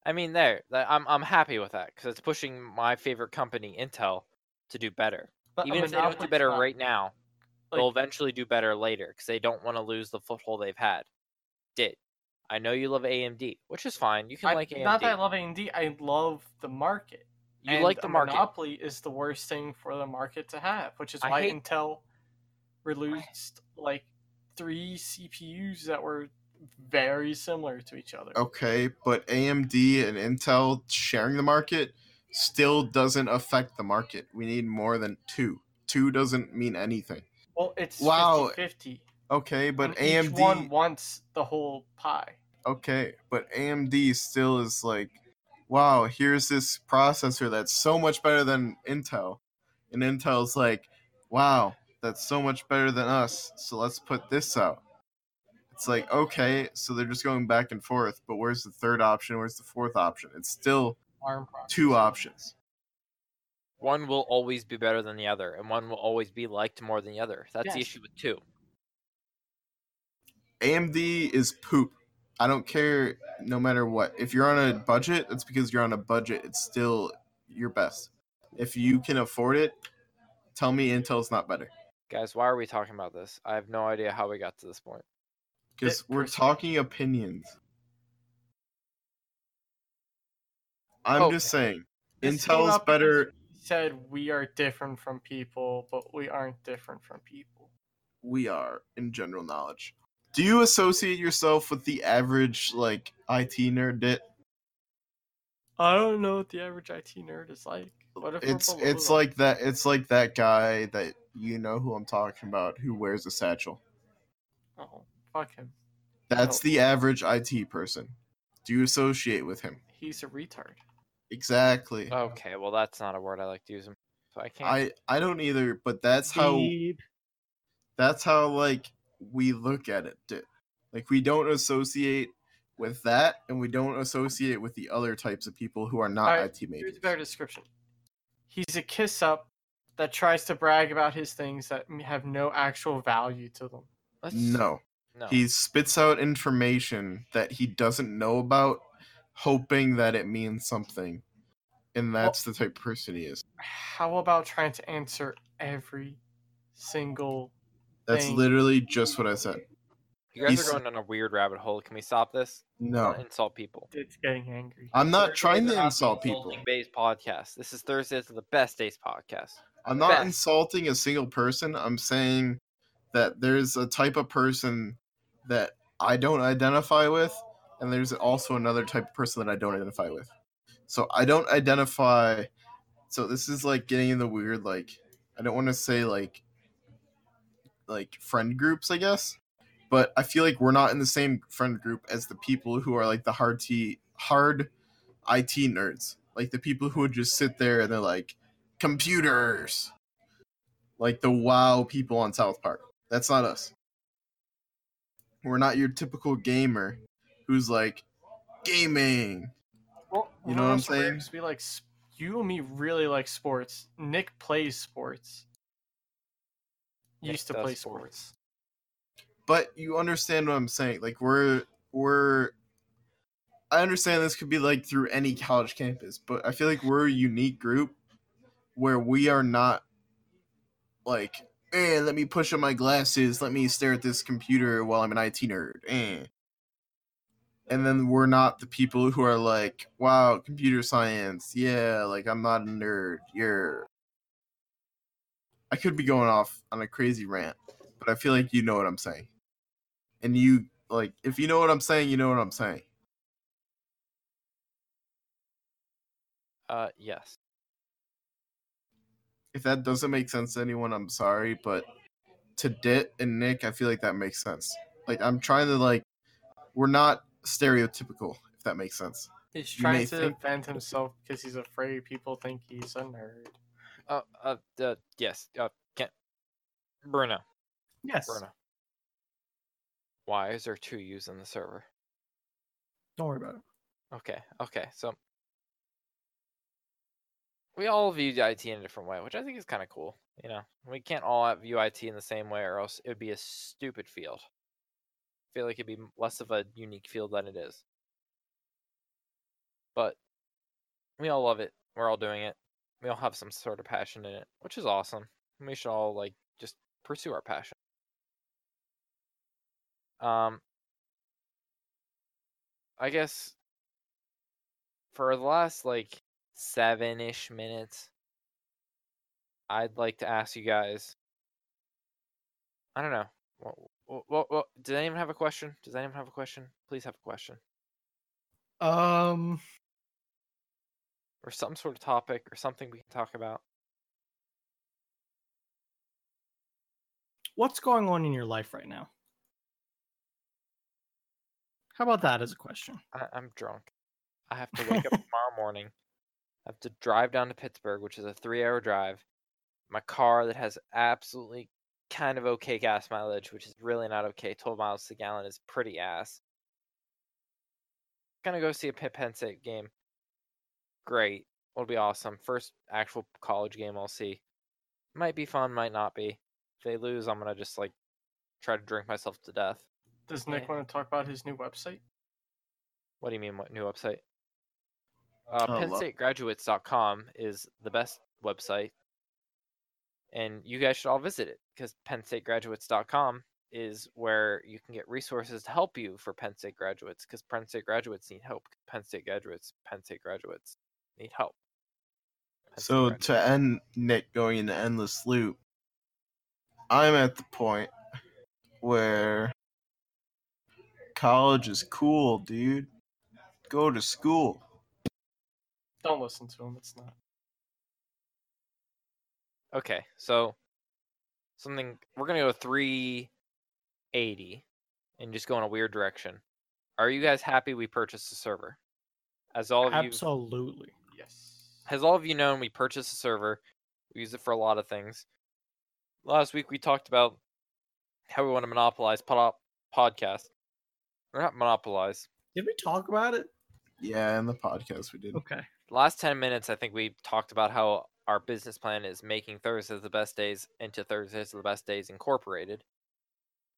I mean, there. I'm I'm happy with that because it's pushing my favorite company, Intel, to do better. But Even if they don't do better not- right now, they'll eventually do better later because they don't want to lose the foothold they've had. Did I know you love AMD, which is fine. You can I, like AMD. Not that I love AMD, I love the market. You And like the a market. Monopoly is the worst thing for the market to have, which is I why hate- Intel released like three CPUs that were very similar to each other. okay, but AMD and Intel sharing the market still doesn't affect the market. We need more than two. Two doesn't mean anything. Well, it's Wow. 50 Okay, but and AMD each one wants the whole pie. okay, but AMD still is like wow, here's this processor that's so much better than Intel. And Intel's like, wow, that's so much better than us. So let's put this out. It's like, okay, so they're just going back and forth, but where's the third option? Where's the fourth option? It's still ARM two options. One will always be better than the other, and one will always be liked more than the other. That's the issue with two. AMD is poop. I don't care no matter what. If you're on a budget, it's because you're on a budget. It's still your best. If you can afford it, tell me Intel's not better. Guys, why are we talking about this? I have no idea how we got to this point. Because we're talking opinions. I'm Okay. just saying, This came Intel's up because better. we Said we are different from people, but we aren't different from people. We are in general knowledge. Do you associate yourself with the average like IT nerd? Dit? I don't know what the average IT nerd is like. What if It's it's them? like that. It's like that guy that you know who I'm talking about who wears a satchel. oh fuck him. That's No. the average IT person. Do you associate with him? He's a retard. Exactly. Okay, well that's not a word I like to use. So I can't. I I don't either, but that's how that's how like we look at it. Like we don't associate with that, and we don't associate with the other types of people who are not Alright, IT majors. Here's a better description. He's a kiss up that tries to brag about his things that have no actual value to them. Let's- No. no. He spits out information that he doesn't know about, hoping that it means something. And that's the type of person he is. How about trying to answer every single That's thing. literally just what I said. you guys he's- are going on a weird rabbit hole. Can we stop this? No. Don't insult people. It's getting angry. I'm not Thursdays trying to insult people. Insulting Based podcast. This is Thursdays of the Best Days podcast. I'm not Best. insulting a single person. I'm saying that there's a type of person that I don't identify with, and there's also another type of person that I don't identify with. So I don't identify. So this is like getting in the weird, like I don't want to say like like friend groups, I guess, but I feel like we're not in the same friend group as the people who are like the hard T hard IT nerds, like the people who would just sit there and they're like computers, like the WoW people on South Park. That's not us. We're not your typical gamer who's like gaming. Well, You know what I'm saying? We like you and me really like sports. Nick plays sports. Nick Used to play sports. sports. but you understand what I'm saying. Like we're we're I understand this could be like through any college campus, but I feel like we're a unique group where we are not like, eh, let me push up my glasses, let me stare at this computer while I'm an IT nerd. Eh. And then we're not the people who are like, wow, computer science, yeah, like I'm not a nerd. You're I could be going off on a crazy rant, but I feel like you know what I'm saying and you like if you know what I'm saying, you know what I'm saying. Uh, yes. If that doesn't make sense to anyone, I'm sorry, but to Dit and Nick, I feel like that makes sense. Like I'm trying to like we're not stereotypical, if that makes sense. He's trying to think- defend himself because he's afraid people think he's a nerd. Uh, uh, uh yes. Uh, can Bruno. Yes. Bruno. Why is there two U's in the server? Don't worry about it. Okay, okay, so we all view IT in a different way, which I think is kind of cool. You know, we can't all view IT in the same way, or else it would be a stupid field. I feel like it'd be less of a unique field than it is. But we all love it. We're all doing it. We all have some sort of passion in it, which is awesome. We should all like just pursue our passion. Um, I guess for the last like seven ish minutes, I'd like to ask you guys. I don't know. What, what, what, what, does anyone have a question? Does anyone have a question? Please have a question Um, or some sort of topic or something we can talk about. what's going on in your life right now? How about that as a question? I, I'm drunk. I have to wake up <laughs> tomorrow morning. I have to drive down to Pittsburgh, which is a three hour drive. My car that has absolutely kind of okay gas mileage, which is really not okay. 12 miles to the gallon is pretty ass. Gonna go see a Pitt Penn State game. Great. It'll be awesome. First actual college game I'll see. Might be fun, might not be. If they lose, I'm gonna just like try to drink myself to death. Does Nick Yeah. want to talk about his new website? What do you mean, what new website? Uh, Oh, PennStateGraduates.com is the best website, and you guys should all visit it because PennStateGraduates.com is where you can get resources to help you for Penn State graduates because Penn State graduates need help. Penn State graduates, Penn State graduates need help. Penn State So graduates. to end Nick going into endless loop, I'm at the point where College is cool, dude. Go to school. Don't listen to him. It's not. Okay, so something we're gonna go 380 and just go in a weird direction. Are you guys happy we purchased the server? As all of you Absolutely. Yes. as all of you known, we purchased a server. We use it for a lot of things. Last week we talked about how we want to monopolize pod- podcast. Or not monopolize. Did we talk about it? Yeah, in the podcast we did. Okay. Last 10 minutes, I think we talked about how our business plan is making Thursdays the best days into Thursdays the best days incorporated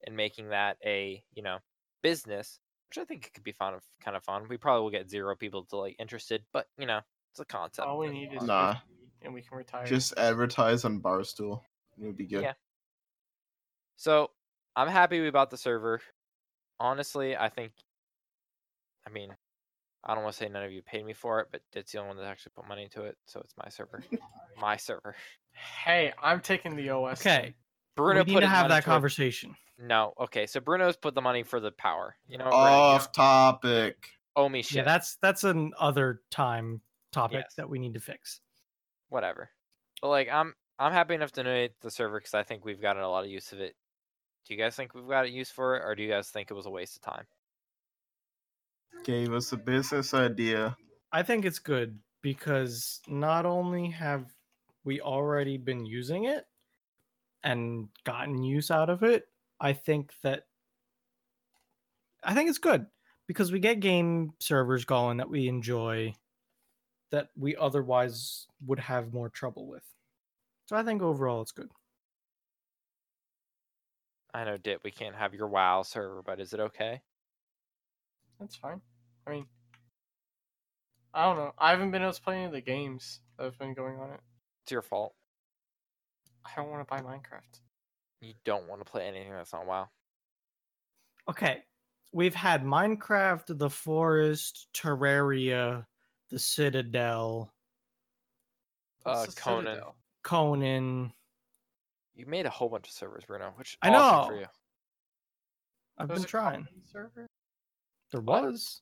and making that a, you know, business, which I think it could be fun, kind of fun. We probably will get zero people to like interested, but you know, it's a concept. All we need is Nah. and we can retire. Just advertise on Barstool. It would be good. Yeah. So I'm happy we bought the server. Honestly, I think. I mean, I don't want to say none of you paid me for it, but it's the only one that actually put money into it, so it's my server. <laughs> my server. Hey, I'm taking the OS. Okay. Bruno we need put to have that to it. conversation. No, okay. So Bruno's put the money for the power. You know, what, Bruno, you Off topic. don't owe me shit. Yeah, that's that's an other time topic Yes. that we need to fix. whatever. But like, I'm I'm happy enough to donate the server because I think we've gotten a lot of use of it. Do you guys think we've got a use for it, or do you guys think it was a waste of time? Gave us a business idea. I think it's good because not only have we already been using it and gotten use out of it, I think that I think it's good because we get game servers going that we enjoy that we otherwise would have more trouble with. So I think overall it's good. I know, Dit, we can't have your WoW server, but is it okay? That's fine. I mean, I don't know. I haven't been able to play any of the games that have been going on it. It's your fault. I don't want to buy Minecraft. You don't want to play anything that's not WoW. Okay. We've had Minecraft, The Forest, Terraria, The Citadel, Uh, the Conan. Citadel? Conan. You made a whole bunch of servers, Bruno, which I awesome for know. you. I've There's been trying. Conan server? There was.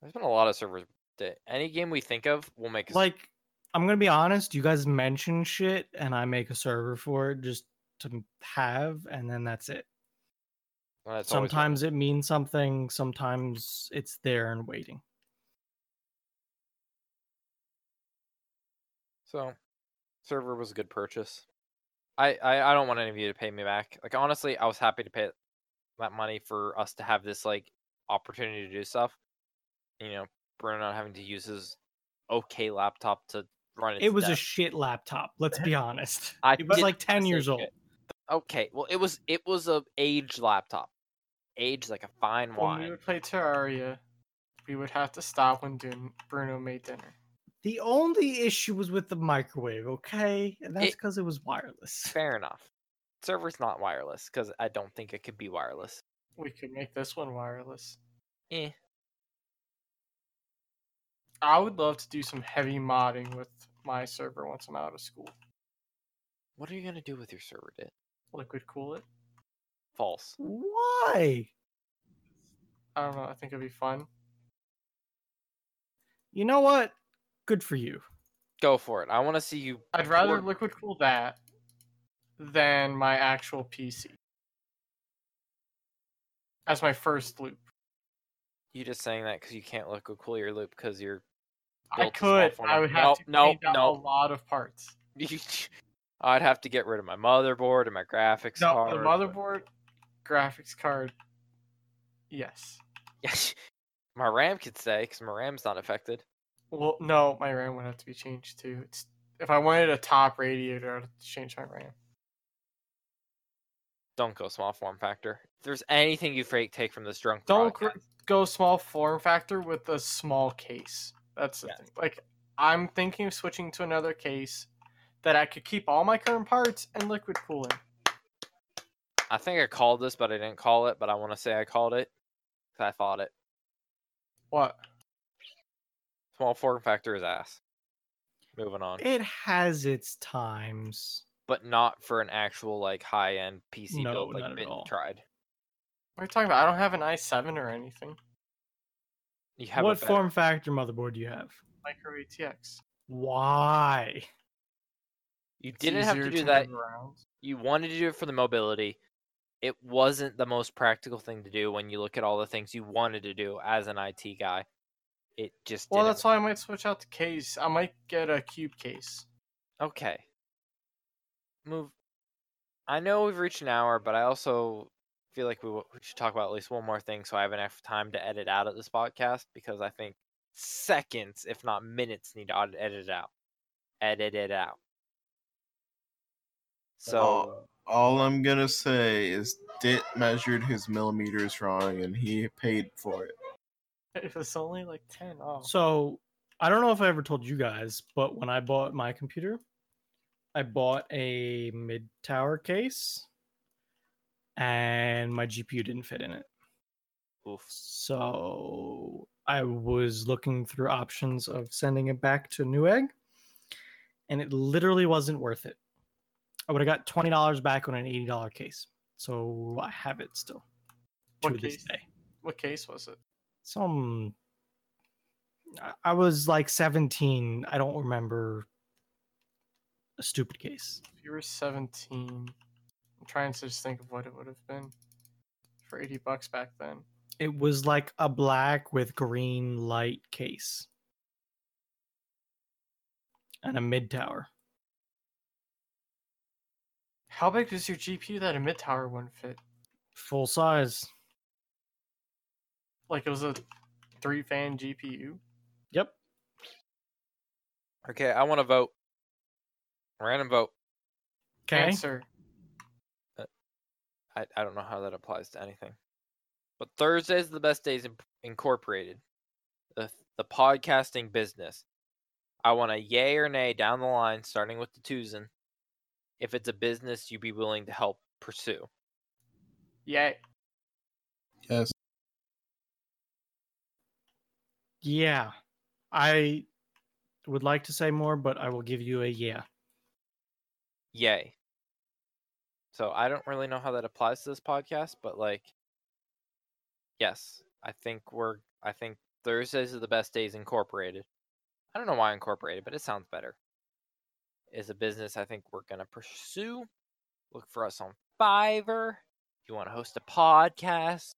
There's been a lot of servers. Dit. Any game we think of, we'll make. A s- Like, I'm gonna be honest. You guys mention shit, and I make a server for it just to have, and then that's it. well, that's sometimes it means something. Sometimes it's there and waiting. So, server was a good purchase. I, I I don't want any of you to pay me back. Like honestly, I was happy to pay that money for us to have this like opportunity to do stuff. You know, Bruno not having to use his okay laptop to run its It was a shit laptop. Let's be honest. <laughs> I it was like ten years old. Okay, well it was it was a aged laptop, aged like a fine wine. When we would play Terraria, we would have to stop when Bruno made dinner. The only issue was with the microwave. Okay, and that's It- because it was wireless. <laughs> Fair enough. Server's not wireless because I don't think it could be wireless. We could make this one wireless. Eh. I would love to do some heavy modding with my server once I'm out of school. What are you gonna do with your server, Dit? Liquid cool it. False. Why? I don't know. I think it'd be fun. You know what? Good for you. Go for it. I want to see you. I'd rather pour- liquid cool that than my actual PC as my first loop. You just saying that because you can't liquid cool your loop because you're. I built a could. I would have Nope, to nope, change out nope. a lot of parts. <laughs> I'd have to get rid of my motherboard and my graphics No, card. the motherboard, graphics card. Yes. Yes. <laughs> my RAM could stay because my RAM's not affected. Well, no, my RAM would have to be changed too. It's if I wanted a top radiator, I'd have to change my RAM. Don't go small form factor. If there's anything you fake take from this drunk Don't podcast, go small form factor with a small case. That's the Yes. thing. Like I'm thinking of switching to another case that I could keep all my current parts and liquid cooling. I think I called this, but I didn't call it. But I want to say I called it 'cause I thought it. What? Small form factor is ass. Moving on, It has its times. but not for an actual like high end PC No, build not like at tried. What are you talking about? I don't have an i7 or anything. You have what form factor motherboard do you have? Micro ATX. Why? You It's didn't have to easier do that. around. You wanted to do it for the mobility. It wasn't the most practical thing to do when you look at all the things you wanted to do as an IT guy. It just Well, didn't that's why I might switch out the case. I might get a cube case. Okay. Move. I know we've reached an hour, but I also feel like we, w- we should talk about at least one more thing so I have enough time to edit out of this podcast because I think seconds, if not minutes, need to edit it out. Edit it out. So, Oh. All I'm gonna say is Dit measured his millimeters wrong and he paid for it. <laughs> It it's only like 10. Oh. So I don't know if I ever told you guys, but when I bought my computer, I bought a mid tower case and my GPU didn't fit in it. oof. So I was looking through options of sending it back to Newegg, and it literally wasn't worth it. I would have got twenty dollars back on an eighty dollar case. So I have it still to What this day. What case was it? Some I- was like seventeen. I don't remember a stupid case. If you were 17, I'm trying to just think of what it would have been for 80 bucks back then. It was like a black with green light case and a mid tower. How big is your GPU that a mid tower wouldn't fit? Full size. Like it was a three fan GPU? Yep. Okay, I want to vote. Random vote. Okay. Answer. Uh, I, I don't know how that applies to anything. But Thursdays are the best days in, incorporated. The the podcasting business. I want a yay or nay down the line, starting with the Tuzin. If it's a business you'd be willing to help pursue. Yay. Yeah. I would like to say more, but I will give you a yeah. Yay. So I don't really know how that applies to this podcast, but like yes, I think we're I think Thursdays are the best days incorporated. I don't know why incorporated, but it sounds better. Is a business I think we're gonna pursue. Look for us on Fiverr. If you want to host a podcast.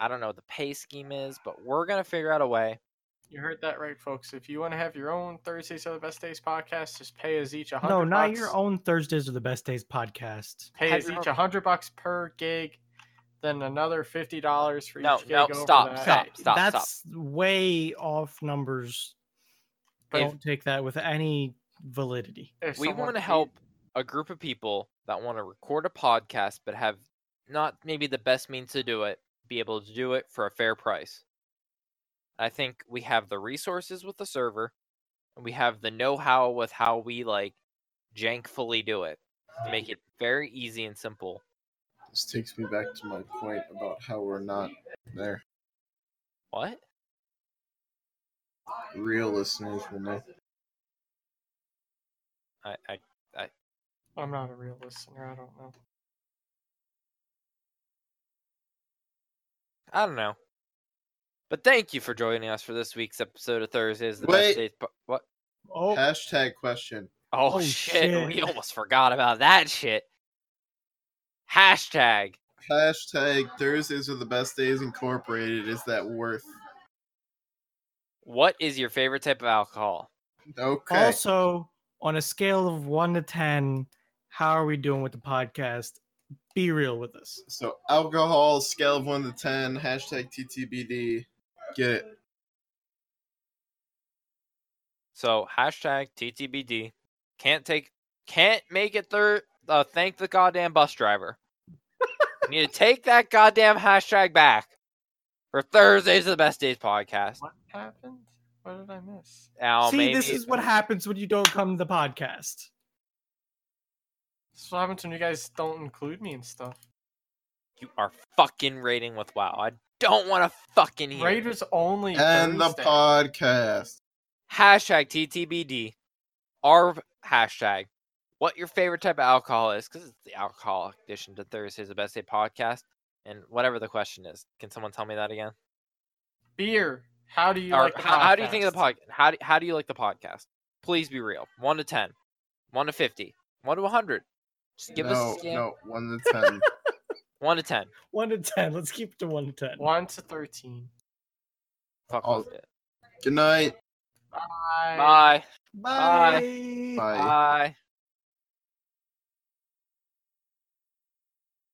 I don't know what the pay scheme is, but we're gonna figure out a way. You heard that right, folks. If you want to have your own Thursdays are the best days podcast, just pay us each a hundred. No, not bucks. your own Thursdays are the best days podcast. Pay Have us each a hundred bucks per gig, then another fifty dollars for No, each gig no, over stop, that. stop, stop, That's way off numbers. But Don't take that with any validity. we want to paid- help a group of people that want to record a podcast but have not maybe the best means to do it be able to do it for a fair price i think we have the resources with the server and we have the know-how with how we like jankfully do it to make it very easy and simple This takes me back to my point about how we're not there. what Real listeners will know. i i I'm not a real listener. I don't know. I don't know but thank you for joining us for this week's episode of thursdays the Wait. best days po- what Oh, Hashtag question. Oh, Oh, shit. We almost forgot about that shit. Hashtag. Hashtag Thursdays are the best days incorporated. Is that worth? What is your favorite type of alcohol? Okay. also on a scale of one to ten, how are we doing with the podcast? Be real with us. So alcohol scale of one to ten. Hashtag TTBD. Get it. So hashtag TTBD. Can't take. Can't make it third. Uh, thank the goddamn bus driver. you <laughs> need to take that goddamn hashtag back for Thursdays are the best days podcast. What happened? What did I miss? Now See, maybe this is what happens when you don't come to the podcast. This is what happens when you guys don't include me and stuff. you are fucking raiding with WoW. I don't want to fucking hear. it. Raiders only. And the Thursday. podcast. hashtag TTBD, our hashtag, what your favorite type of alcohol is, because it's the alcoholic edition to Thursday's the Best Day podcast. And whatever the question is, can someone tell me that again? Beer. How do you Or like the how, how do you think of the podcast? podcast? How do, how do you like the podcast? Please be real. One to ten. One to fifty. One to hundred. Just give no, us a scale. no, one to ten. <laughs> One to ten. One to ten. Let's keep it to one to ten. One to thirteen. Fuck I'll- with it. Good night. Bye. Bye. Bye. Bye. Bye.